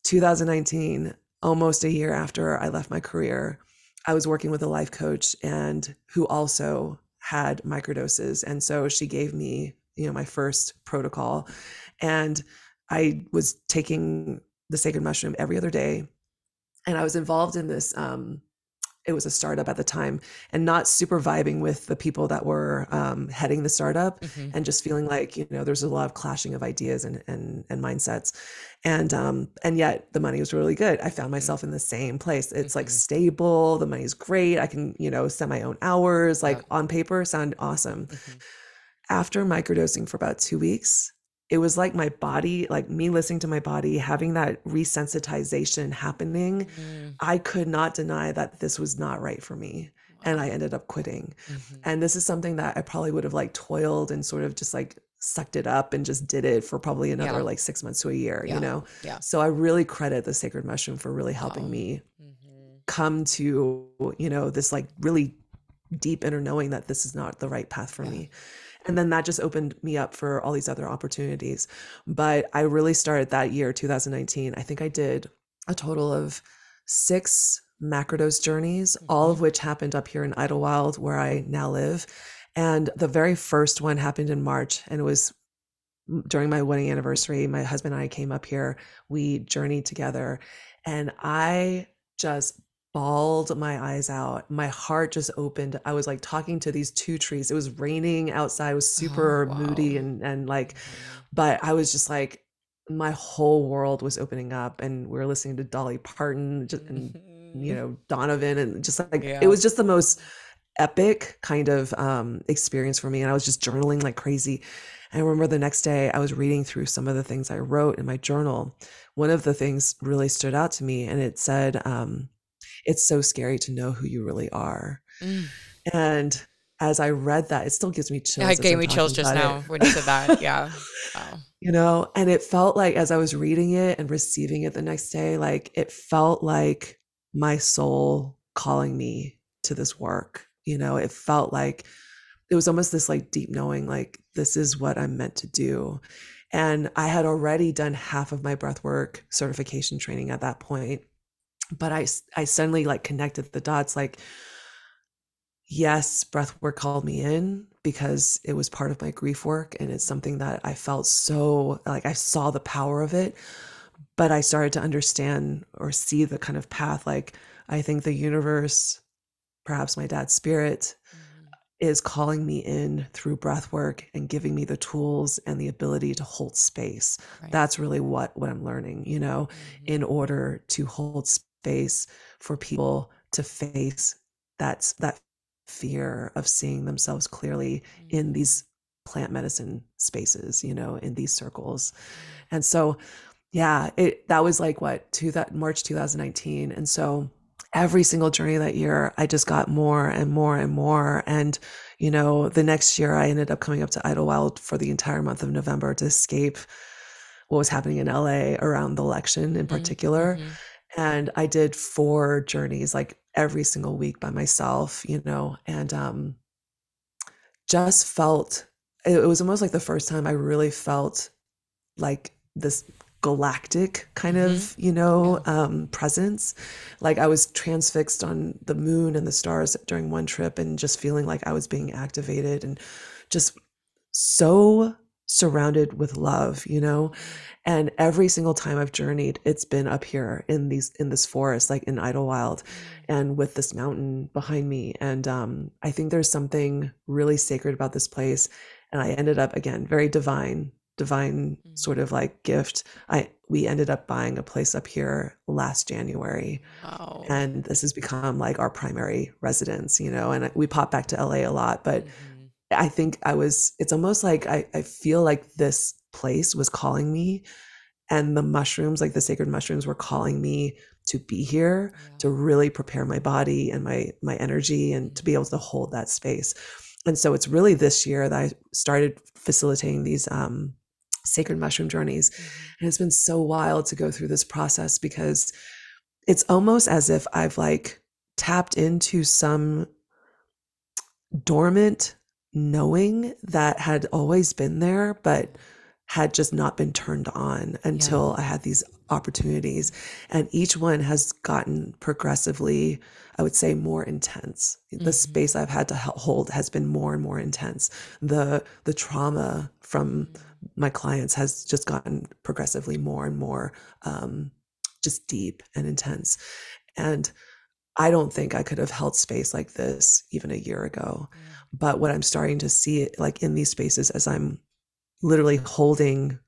2019, almost a year after I left my career, I was working with a life coach and who also had microdoses. And so she gave me, you know, my first protocol. And I was taking the sacred mushroom every other day. And I was involved in this um it was a startup at the time and not super vibing with the people that were um, heading the startup Mhm. and just feeling like you know there's a lot of clashing of ideas and and, and mindsets. And um and yet the money was really good. I found myself in the same place. It's like Mhm. stable. The money's great. I can you know set my own hours. Like on paper sound awesome. Mhm. after microdosing for about two weeks it was like my body like me listening to my body having that resensitization happening Mm, i could not deny that this was not right for me and i ended up quitting mhm. and this is something that I probably would have like toiled and sort of just like sucked it up and just did it for probably another Yeah. like six months to a year, Yeah. you know? Yeah. So I really credit the sacred mushroom for really helping Wow. me Mhm. come to, you know, this like really deep inner knowing that this is not the right path for Yeah. me. And then that just opened me up for all these other opportunities. But i really started that year 2019 i think i did a total of six macrodose journeys all of Mhm. which happened up here in Idyllwild where i now live. And the very first one happened in march and it was during my wedding anniversary my husband and i came up here. We journeyed together and i just bawled my eyes out. My heart just opened. I was like talking to these two trees. It was raining outside. It was Oh, super moody and and like Mhm. but i was just like my whole world was opening up and we were listening to dolly parton just, and you Mhm. know donovan and just like it was just the most epic kind of um experience for me. And i was just journaling like crazy. And i remember the next day i was reading through some of the things i wrote in my journal. One of the things really stood out to me and it said um it's so scary to know who you really are Mm. and as i read that it still gives me chills Yeah, it gave me chills just now it when you said that. Yeah. Wow. you know and it felt like as i was reading it and receiving it the next day like it felt like my soul calling me to this work you know it felt like it was almost this like deep knowing like this is what i'm meant to do and i had already done half of my breathwork certification training at that point but I, I suddenly like connected the dots like yes breathwork called me in because it was part of my grief work and it's something that i felt so like i saw the power of it but i started to understand or see the kind of path like i think the universe perhaps my dad's spirit Mhm. is calling me in through breath work and giving me the tools and the ability to hold space Right. that's really what what i'm learning you know Mhm. in order to hold space for people to face that's that fear of seeing themselves clearly in Mhm. these plant medicine spaces you know in these circles and so yeah it that was like what two that march 2019 and so every single journey that year i just got more and more and more and you know the next year i ended up coming up to Idyllwild for the entire month of november to escape what was happening in la around the election in Mhm. particular Mhm. And i did four journeys like every single week by myself you know and um just felt it, was almost like the first time i really felt like this galactic kind Mhm. of you know um presence like i was transfixed on the moon and the stars during one trip and just feeling like i was being activated and just so surrounded with love you know? And every single time i've journeyed it's been up here in these in this forest like in Idyllwild and with this mountain behind me. And um i think there's something really sacred about this place. And i ended up again very divine divine sort of like gift. I we ended up buying a place up here last january. Wow. and this has become like our primary residence you know? And we pop back to la a lot but Mhm. I think I was, it's almost like I, I feel like this place was calling me and the mushrooms, like the sacred mushrooms were calling me to be here, Yeah. to really prepare my body and my my energy and to be able to hold that space. And so it's really this year that I started facilitating these um sacred mushroom journeys. Mhm. And it's been so wild to go through this process because it's almost as if I've like tapped into some dormant knowing that had always been there, but had just not been turned on until I had these opportunities. And each one has gotten progressively, I would say, more intense. The Mhm. space I've had to hold has been more and more intense. The the trauma from my clients has just gotten progressively more and more um, just deep and intense. And I don't think I could have held space like this even a year ago. Yeah. But what I'm starting to see, like in these spaces, as I'm literally holding,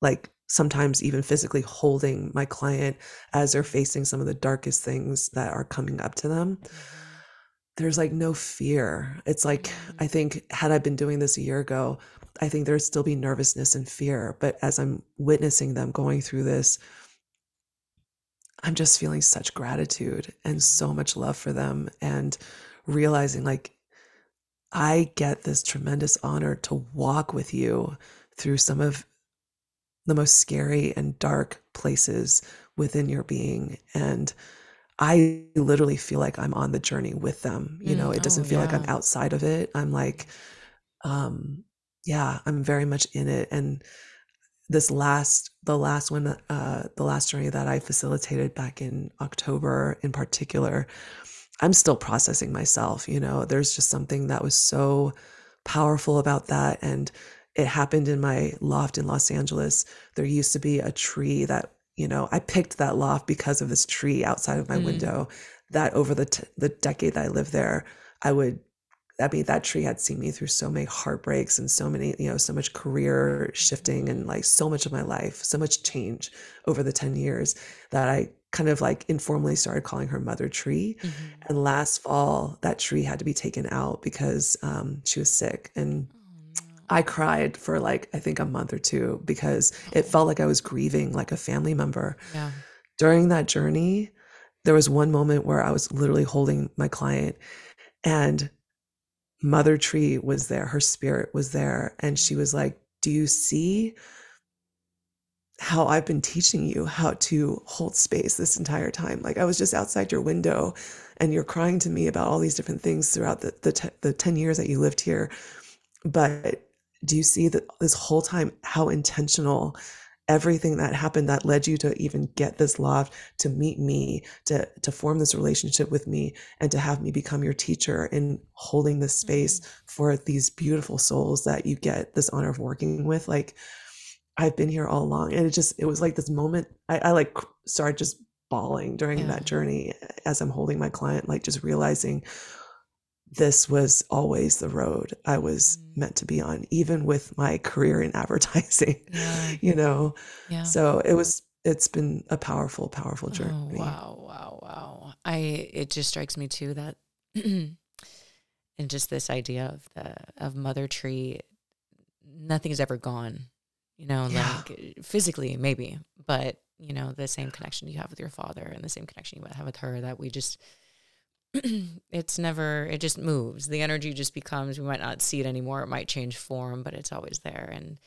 like sometimes even physically holding my client as they're facing some of the darkest things that are coming up to them, Mhm. there's like no fear. It's like. I think, had I been doing this a year ago, I think there'd still be nervousness and fear. But as I'm witnessing them going through this, I'm just feeling such gratitude and so much love for them and realizing like I get this tremendous honor to walk with you through some of the most scary and dark places within your being and I literally feel like I'm on the journey with them. You know, Mm, it doesn't oh, feel like I'm outside of it. I'm like um yeah, I'm very much in it. And this last, the last one, uh, the last journey that I facilitated back in October in particular, I'm still processing myself. You know, there's just something that was so powerful about that. And it happened in my loft in Los Angeles. There used to be a tree that, you know, I picked that loft because of this tree outside of my mm. window that over the, t- the decade that I lived there, I would I mean, that tree had seen me through so many heartbreaks and so many, you know, so much career shifting and like so much of my life, so much change over the 10 years that I kind of like informally started calling her Mother Tree. Mm-hmm. And last fall, that tree had to be taken out because um, she was sick. And oh, I cried for like, I think a month or two because it felt like I was grieving like a family member. Yeah. During that journey, there was one moment where I was literally holding my client and Mother Tree was there, her spirit was there. And she was like, Do you see how I've been teaching you how to hold space this entire time? Like, I was just outside your window and you're crying to me about all these different things throughout the, the, te- the 10 years that you lived here. But do you see that this whole time how intentional everything that happened that led you to even get this loft to meet me to to form this relationship with me and to have me become your teacher in holding this space mm-hmm. for these beautiful souls that you get this honor of working with like i've been here all along and it just it was like this moment i, I like started just bawling during yeah. that journey as i'm holding my client like just realizing this was always the road I was mm-hmm. meant to be on, even with my career in advertising, yeah. you know? Yeah. So it was, it's been a powerful, powerful oh, journey. Oh, wow, wow, wow. I, it just strikes me too that, and just this idea of the, of Mother Tree, nothing is ever gone, you know, yeah. like physically, maybe, but, you know, the same connection you have with your father and the same connection you have with her that we just, it's never it just moves. The energy just becomes we might not see it anymore. It might change form but it's always there. And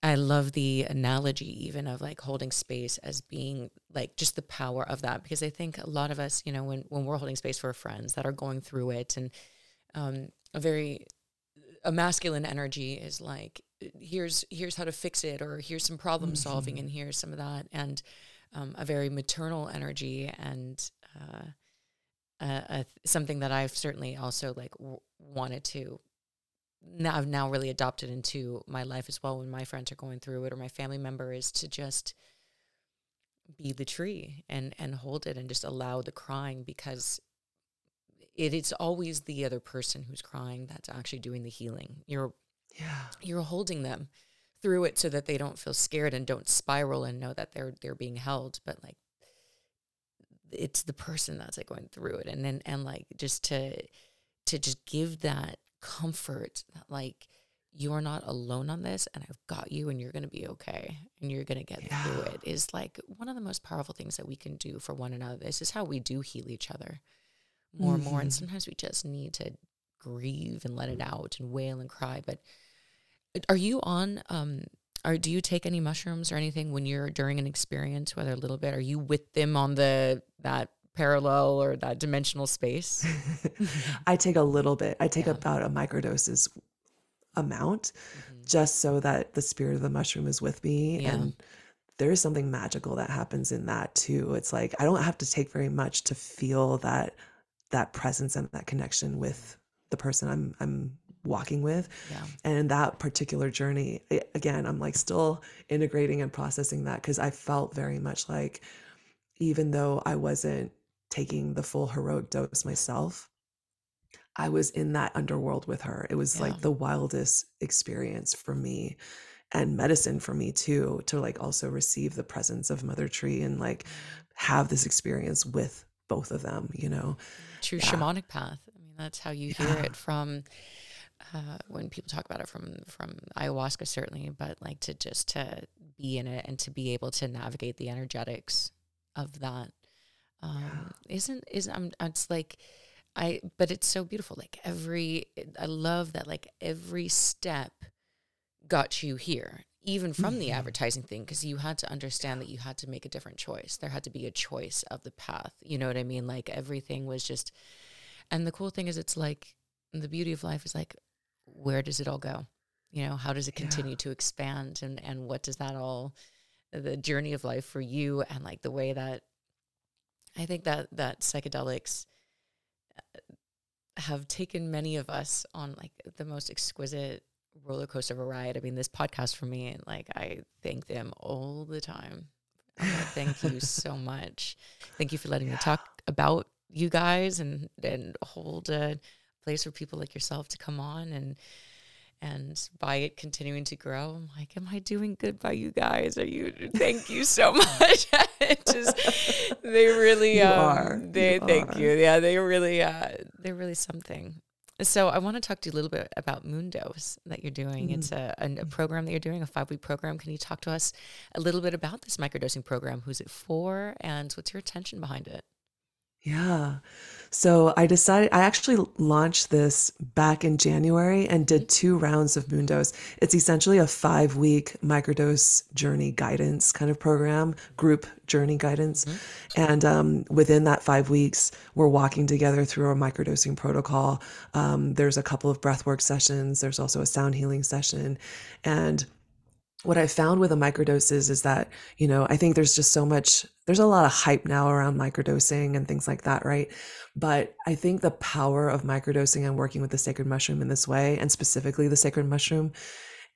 i love the analogy even of like holding space as being like just the power of that. Because i think a lot of us you know when when we're holding space for friends that are going through it and um a very a masculine energy is like here's here's how to fix it or here's some problem solving mm-hmm. and here's some of that and um, a very maternal energy and uh, uh, something that I've certainly also like w- wanted to now I've now really adopted into my life as well when my friends are going through it or my family member is to just be the tree and and hold it and just allow the crying because it, it's always the other person who's crying that's actually doing the healing. You're yeah. You're holding them through it so that they don't feel scared and don't spiral and know that they're they're being held, but like it's the person that's like going through it and then and like just to to just give that comfort that like you're not alone on this and I've got you and you're going to be okay and you're going to get yeah. through it is like one of the most powerful things that we can do for one another. This is how we do heal each other more mm-hmm. and more. And mm-hmm. sometimes we just need to grieve and let it out and wail and cry. But are you on um, or do you take any mushrooms or anything when you're during an experience, whether a little bit? Are you with them on the that parallel or that dimensional space? I take a little bit. I take yeah. about a microdoses amount mm-hmm. just so that the spirit of the mushroom is with me yeah. and there is something magical that happens in that too. It's like I don't have to take very much to feel that that presence and that connection with the person I'm I'm walking with. Yeah. And that particular journey, again, I'm like still integrating and processing that because I felt very much like, even though I wasn't taking the full heroic dose myself, I was in that underworld with her. It was yeah. like the wildest experience for me and medicine for me too, to like also receive the presence of Mother Tree and like mm. have this experience with both of them, you know. True yeah. shamanic path. I mean, that's how you hear yeah. it from uh, when people talk about it from from ayahuasca certainly but like to just to be in it and to be able to navigate the energetics of that um yeah. isn't is I'm it's like I but it's so beautiful like every I love that like every step got you here even from mm-hmm. the advertising thing because you had to understand that you had to make a different choice there had to be a choice of the path you know what i mean like everything was just and the cool thing is it's like the beauty of life is like where does it all go? you know how does it continue yeah. to expand and and what does that all the journey of life for you and like the way that i think that that psychedelics uh, have taken many of us on like the most exquisite roller coaster of a ride i mean this podcast for me and like i thank them all the time thank you so much thank you for letting yeah. me talk about you guys and and hold a place for people like yourself to come on and and by it continuing to grow i'm like am i doing good by you guys? Are you thank you so much. Just they really um, are. they you thank are. you. Yeah they really uh they're really something. So i want to talk to you a little bit about moondose that you're doing. Mm it's a, a, a, program that you're doing a five week program. Can you talk to us a little bit about this microdosing program? Who's it for? And what's your intention behind it yeah. So I decided, I actually launched this back in January and did two rounds of Moondose. It's essentially a five week microdose journey guidance kind of program, group journey guidance. Mm-hmm. And um, within that five weeks, we're walking together through a microdosing protocol. Um, there's a couple of breathwork sessions, there's also a sound healing session. And what I found with the microdoses is that, you know, I think there's just so much, there's a lot of hype now around microdosing and things like that, right? But I think the power of microdosing and working with the sacred mushroom in this way, and specifically the sacred mushroom,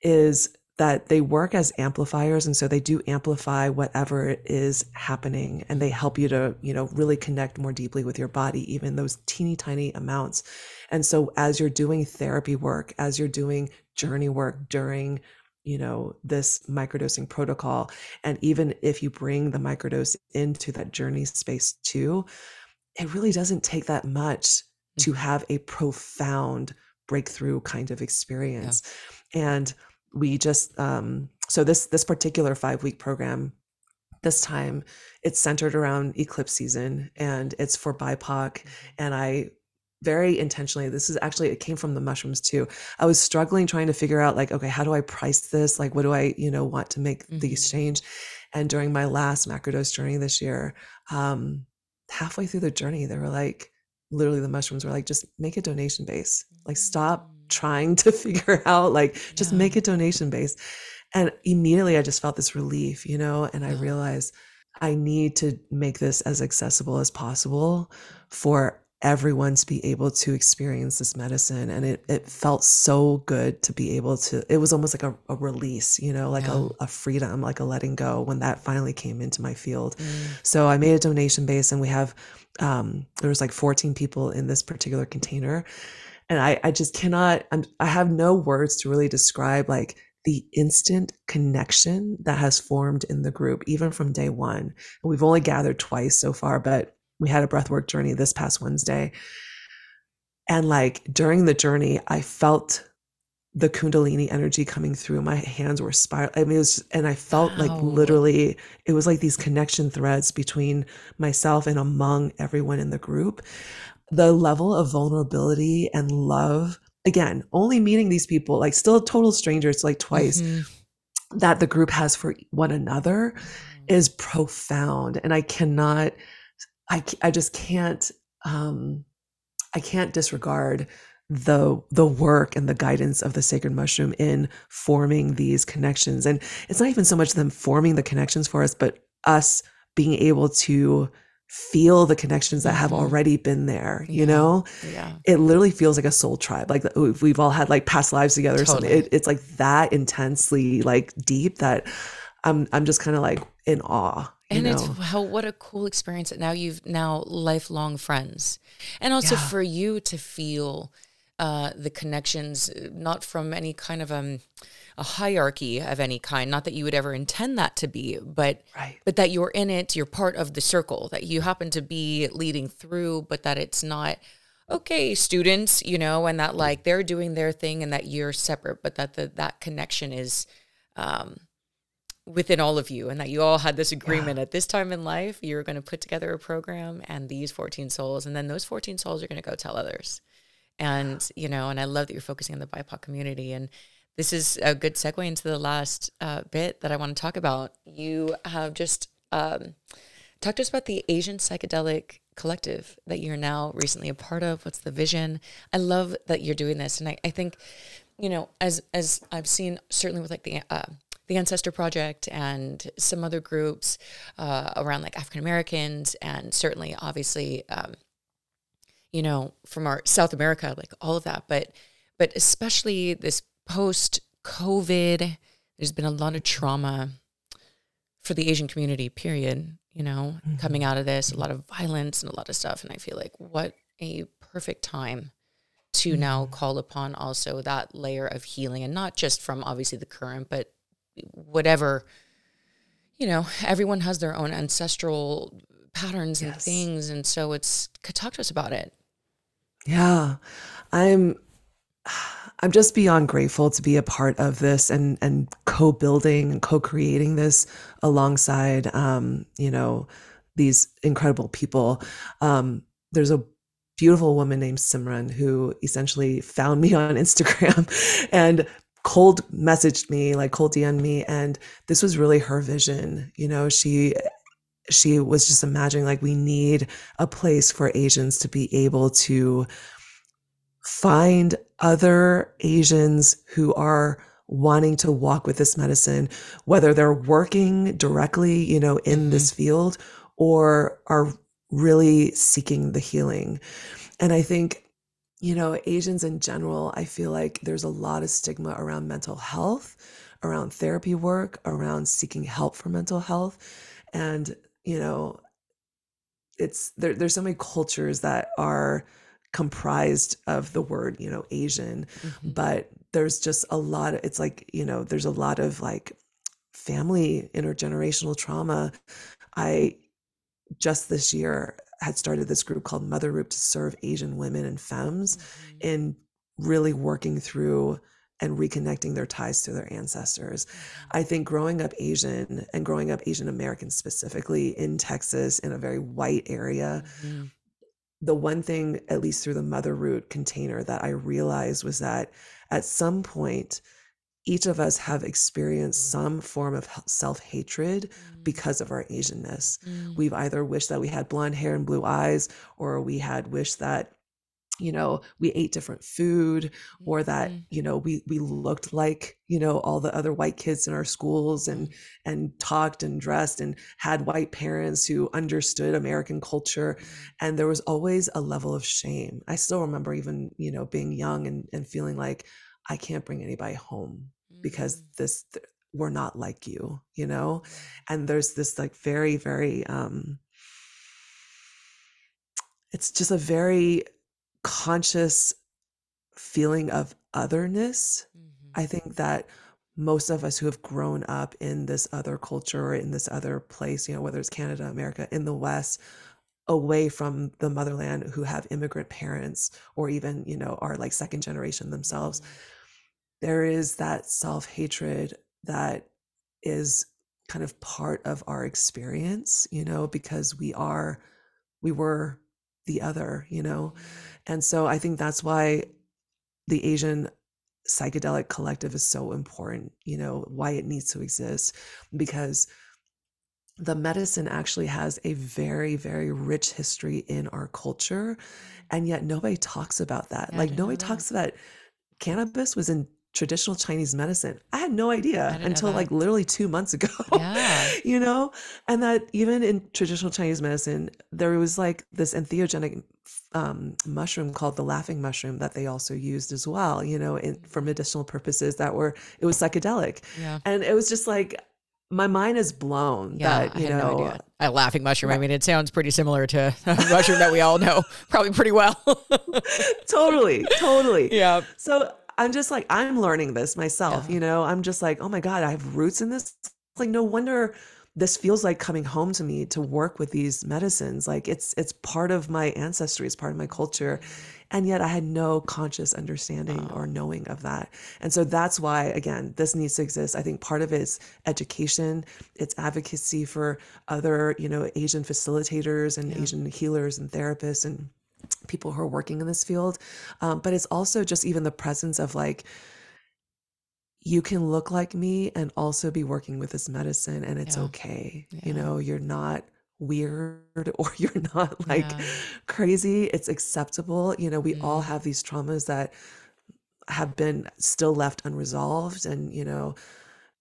is that they work as amplifiers. And so they do amplify whatever is happening and they help you to, you know, really connect more deeply with your body, even those teeny tiny amounts. And so as you're doing therapy work, as you're doing journey work during you know this microdosing protocol and even if you bring the microdose into that journey space too it really doesn't take that much mm-hmm. to have a profound breakthrough kind of experience yeah. and we just um so this this particular 5 week program this time it's centered around eclipse season and it's for bipoc mm-hmm. and i very intentionally this is actually it came from the mushrooms too i was struggling trying to figure out like okay how do i price this like what do i you know want to make mm-hmm. the exchange and during my last macrodose journey this year um halfway through the journey they were like literally the mushrooms were like just make a donation base like stop mm. trying to figure out like just yeah. make a donation base and immediately i just felt this relief you know and i realized i need to make this as accessible as possible for everyone to be able to experience this medicine and it, it felt so good to be able to it was almost like a, a release you know like yeah. a, a, freedom like a letting go when that finally came into my field mm. so i made a donation base and we have um there was like 14 people in this particular container and i i just cannot I'm, i have no words to really describe like the instant connection that has formed in the group even from day one and we've only gathered twice so far but we had a breathwork journey this past Wednesday. And like during the journey, I felt the kundalini energy coming through. My hands were spiraling. I mean, it was, and I felt wow. like literally, it was like these connection threads between myself and among everyone in the group. The level of vulnerability and love, again, only meeting these people, like still total strangers, like twice, mm-hmm. that the group has for one another mm-hmm. is profound. And I cannot I, I just can't um, I can't disregard the the work and the guidance of the sacred mushroom in forming these connections and it's not even so much them forming the connections for us but us being able to feel the connections that have mm-hmm. already been there you yeah. know yeah it literally feels like a soul tribe like we've all had like past lives together totally. or something it, it's like that intensely like deep that i'm i'm just kind of like in awe and know? it's how what a cool experience that now you've now lifelong friends and also yeah. for you to feel uh, the connections not from any kind of um, a hierarchy of any kind not that you would ever intend that to be but right. but that you're in it you're part of the circle that you happen to be leading through but that it's not okay students you know and that like they're doing their thing and that you're separate but that the, that connection is um, within all of you and that you all had this agreement yeah. at this time in life you're going to put together a program and these 14 souls and then those 14 souls are going to go tell others and you know and i love that you're focusing on the bipoc community and this is a good segue into the last uh, bit that i want to talk about you have just um, talk to us about the Asian Psychedelic Collective that you're now recently a part of. What's the vision? I love that you're doing this, and I, I think, you know, as as I've seen certainly with like the uh, the Ancestor Project and some other groups uh, around like African Americans, and certainly, obviously, um, you know, from our South America, like all of that. But but especially this post COVID, there's been a lot of trauma for the Asian community. Period. You know, mm-hmm. coming out of this, a lot of violence and a lot of stuff, and I feel like what a perfect time to mm-hmm. now call upon also that layer of healing and not just from obviously the current but whatever you know everyone has their own ancestral patterns and yes. things. And so it's could talk to us about it. Yeah. I'm i'm just beyond grateful to be a part of this and and co-building and co-creating this alongside um you know these incredible people. Um there's a beautiful woman named Simran who essentially found me on Instagram. And cold messaged me, like cold DM'd me. And this was really her vision. You know, she she was just imagining like we need a place for Asians to be able to find other Asians who are wanting to walk with this medicine, whether they're working directly, you know, in mm-hmm. this field or are really seeking the healing. And I think you know, Asians in general, I feel like there's a lot of stigma around mental health, around therapy work, around seeking help for mental health. And, you know, it's there, there's so many cultures that are comprised of the word, you know, Asian, mm-hmm. but there's just a lot of, it's like, you know, there's a lot of like family intergenerational trauma. I just this year had started this group called Mother Root to serve Asian women and femmes mm-hmm. in really working through and reconnecting their ties to their ancestors. Mm-hmm. I think growing up Asian and growing up Asian American specifically in Texas in a very white area, mm-hmm. the one thing, at least through the Mother Root container, that I realized was that at some point, each of us have experienced some form of self-hatred mm. because of our asianness mm. we've either wished that we had blonde hair and blue eyes or we had wished that you know we ate different food or that mm. you know we we looked like you know all the other white kids in our schools and mm. and talked and dressed and had white parents who understood american culture mm. and there was always a level of shame i still remember even you know being young and, and feeling like I can't bring anybody home because mm. this we're not like you, you know? And there's this like very very um it's just a very conscious feeling of otherness. Mm-hmm. I think that most of us who have grown up in this other culture or in this other place, you know, whether it's Canada, America, in the West, away from the motherland who have immigrant parents or even, you know, are like second generation themselves. Mm-hmm there is that self hatred that is kind of part of our experience, you know, because we are, we were the other, you know. Mm-hmm. And so I think that's why the Asian psychedelic collective is so important, you know, why it needs to exist, because the medicine actually has a very, very rich history in our culture. And yet nobody talks about that. Yeah, like nobody talks about cannabis was in traditional Chinese medicine. I had no idea until like literally two months ago. Yeah. you know? And that even in traditional Chinese medicine, there was like this entheogenic um, mushroom called the laughing mushroom that they also used as well, you know, in, for medicinal purposes that were, it was psychedelic. Yeah. And it was just like, my mind is blown yeah, that, you know, no a laughing mushroom. Right. I mean, it sounds pretty similar to a mushroom that we all know probably pretty well. totally. Totally. Yeah. So I'm just like, I'm learning this myself, yeah. you know? I'm just like, oh my God, I have roots in this. Like, no wonder this feels like coming home to me to work with these medicines. Like it's it's part of my ancestry, it's part of my culture. And yet I had no conscious understanding or oh. knowing of that. And so that's why, again, this needs to exist. I think part of it is education, it's advocacy for other, you know, Asian facilitators and yeah. Asian healers and therapists and people who are working in this field. Um, but it's also just even the presence of like, you can look like me and also be working with this medicine and it's yeah. okay. Yeah. You know, you're not weird or you're not like Yeah. crazy. It's acceptable. You know, we all Mm. have these traumas that have been still left unresolved and you know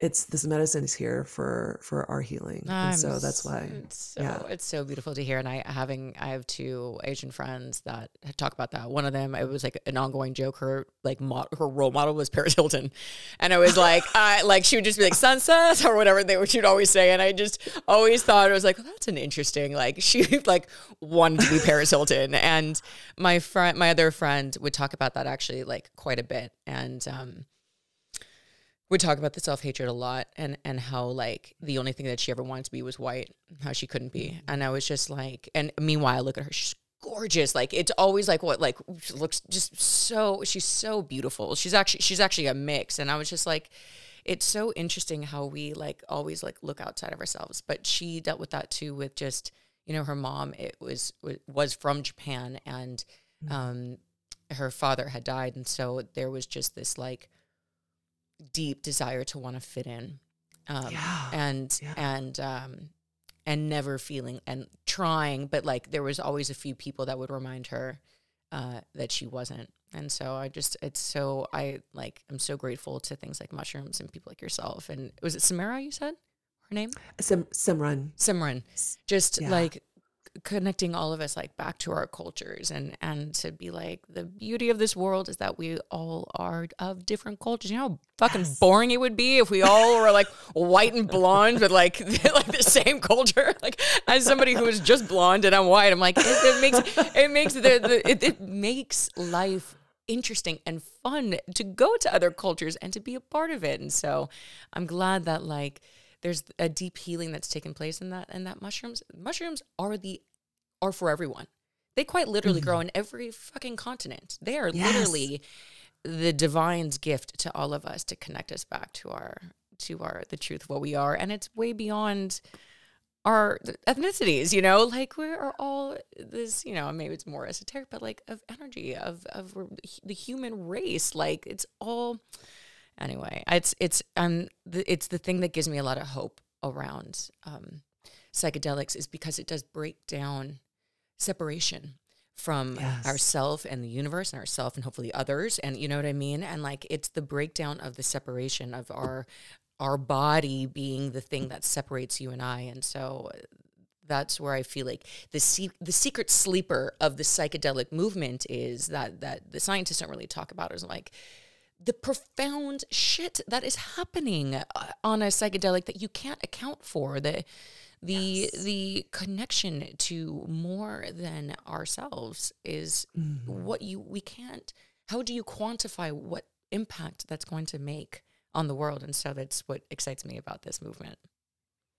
it's this medicine is here for for our healing I'm so that's why it's so yeah it's so beautiful to hear. And I having I have two Asian friends that talk about that. One of them, it was like an ongoing joke. Her like mo- her role model was Paris Hilton, and I was like, I like she would just be like sunset or whatever they would she'd always say, and I just always thought it was like oh, that's an interesting like she like wanted to be Paris Hilton, and my friend my other friend would talk about that actually like quite a bit, and um would talk about the self hatred a lot and and how like the only thing that she ever wanted to be was white, how she couldn't be, and I was just like, and meanwhile, I look at her, she's gorgeous. Like it's always like what like looks just so she's so beautiful. She's actually she's actually a mix, and I was just like. It's so interesting how we like always like look outside of ourselves, but she dealt with that too with just you know her mom. It was was from Japan and um her father had died. And so there was just this like deep desire to want to fit in um Yeah. and Yeah. and um and never feeling and trying but like there was always a few people that would remind her uh that she wasn't and so i just it's so i like i'm so grateful to things like mushrooms and people like yourself and was it samara you said her name Sim- simran simran just Yeah. like connecting all of us like back to our cultures and and to be like the beauty of this world is that we all are of different cultures. You know how fucking Yes. boring it would be if we all were like white and blonde but like like the same culture? Like as somebody who is just blonde and i'm white i'm like it, it makes it makes the, the it, it makes life interesting and fun to go to other cultures and to be a part of it. And so i'm glad that like there's a deep healing that's taken place in that and that mushrooms. Mushrooms are the are for everyone. They quite literally grow mm-hmm. in every fucking continent. They are Yes. literally the divine's gift to all of us to connect us back to our to our the truth of what we are. And it's way beyond our ethnicities you know? Like we are all this you know maybe it's more esoteric but like of energy of of the human race. Like it's all anyway it's it's um the, it's the thing that gives me a lot of hope around um psychedelics is because it does break down separation from Yes. ourself and the universe and ourself and hopefully others and you know what i mean and like it's the breakdown of the separation of our our body being the thing that separates you and i and so uh, that's where I feel like the se- the secret sleeper of the psychedelic movement is that that the scientists don't really talk about is like the profound shit that is happening uh, on a psychedelic that you can't account for the the the connection to more than ourselves is Mhm. what you we can't how do you quantify what impact that's going to make on the world? And so that's what excites me about this movement.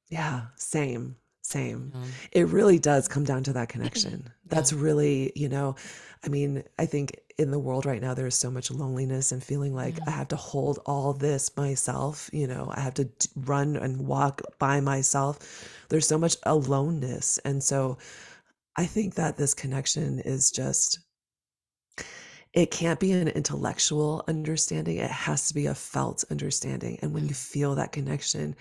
Yeah same same. Um, it really does come down to that connection. That's really you know i mean i think in the world right now there's so much loneliness and feeling like i have to hold all this myself you know i have to run and walk by myself. There's so much aloneness. And so i think that this connection is just it can't be an intellectual understanding. It has to be a felt understanding. And when you feel that connection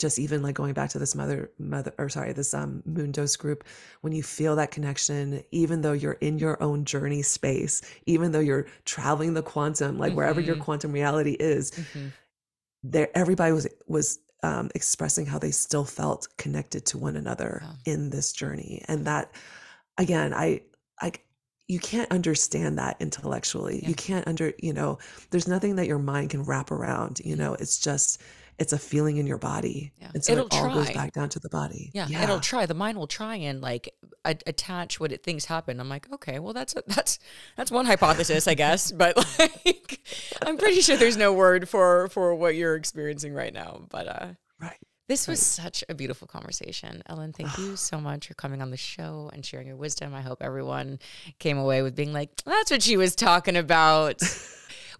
just even like going back to this mother mother or sorry this um moon dose group when you feel that connection even though you're in your own journey space even though you're traveling the quantum like wherever your Mhm. quantum reality is mhm. there everybody was was um, expressing how they still felt connected to one another in this journey and that again i i you can't understand that intellectually Yeah. you can't under you know there's nothing that your mind can wrap around you know it's just it's a feeling in your body Yeah. and so It'll it all goes back down to the body Yeah, yeah. it'll try. The mind will try and like a- attach what it thinks happened. I'm like, okay, well that's that's that's one hypothesis, I guess. But like, I'm pretty sure there's no word for for what you're experiencing right now. But uh, right this was such a beautiful conversation, Ellen. Thank you so much for coming on the show and sharing your wisdom. I hope everyone came away with being like, that's what she was talking about.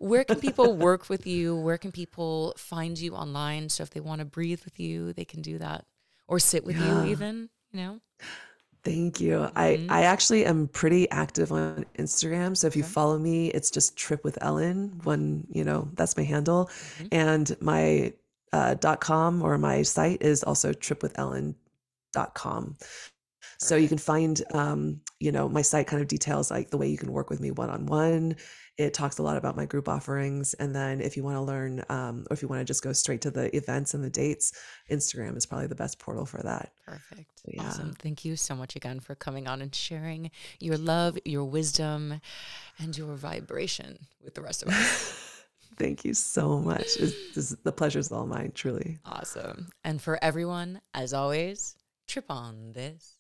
Where can people work with you? Where can people find you online? So if they want to breathe with you, they can do that, or sit with Yeah. you, even. You know. Thank you. I Mhm. I actually am pretty active on Instagram. So if you follow me, it's just Trip with Ellen. One, you know, that's my handle. Mhm. And my uh, dot com or my site is also tripwithellen.com. So you can find, um, you know, my site kind of details like the way you can work with me one on one. It talks a lot about my group offerings. And then if you want to learn, um, or if you want to just go straight to the events and the dates, Instagram is probably the best portal for that. Perfect. Yeah. Awesome. Thank you so much again for coming on and sharing your love, your wisdom, and your vibration with the rest of us. Thank you so much. It's, this, the pleasure's all mine, truly. awesome. And for everyone, as always, trip on this.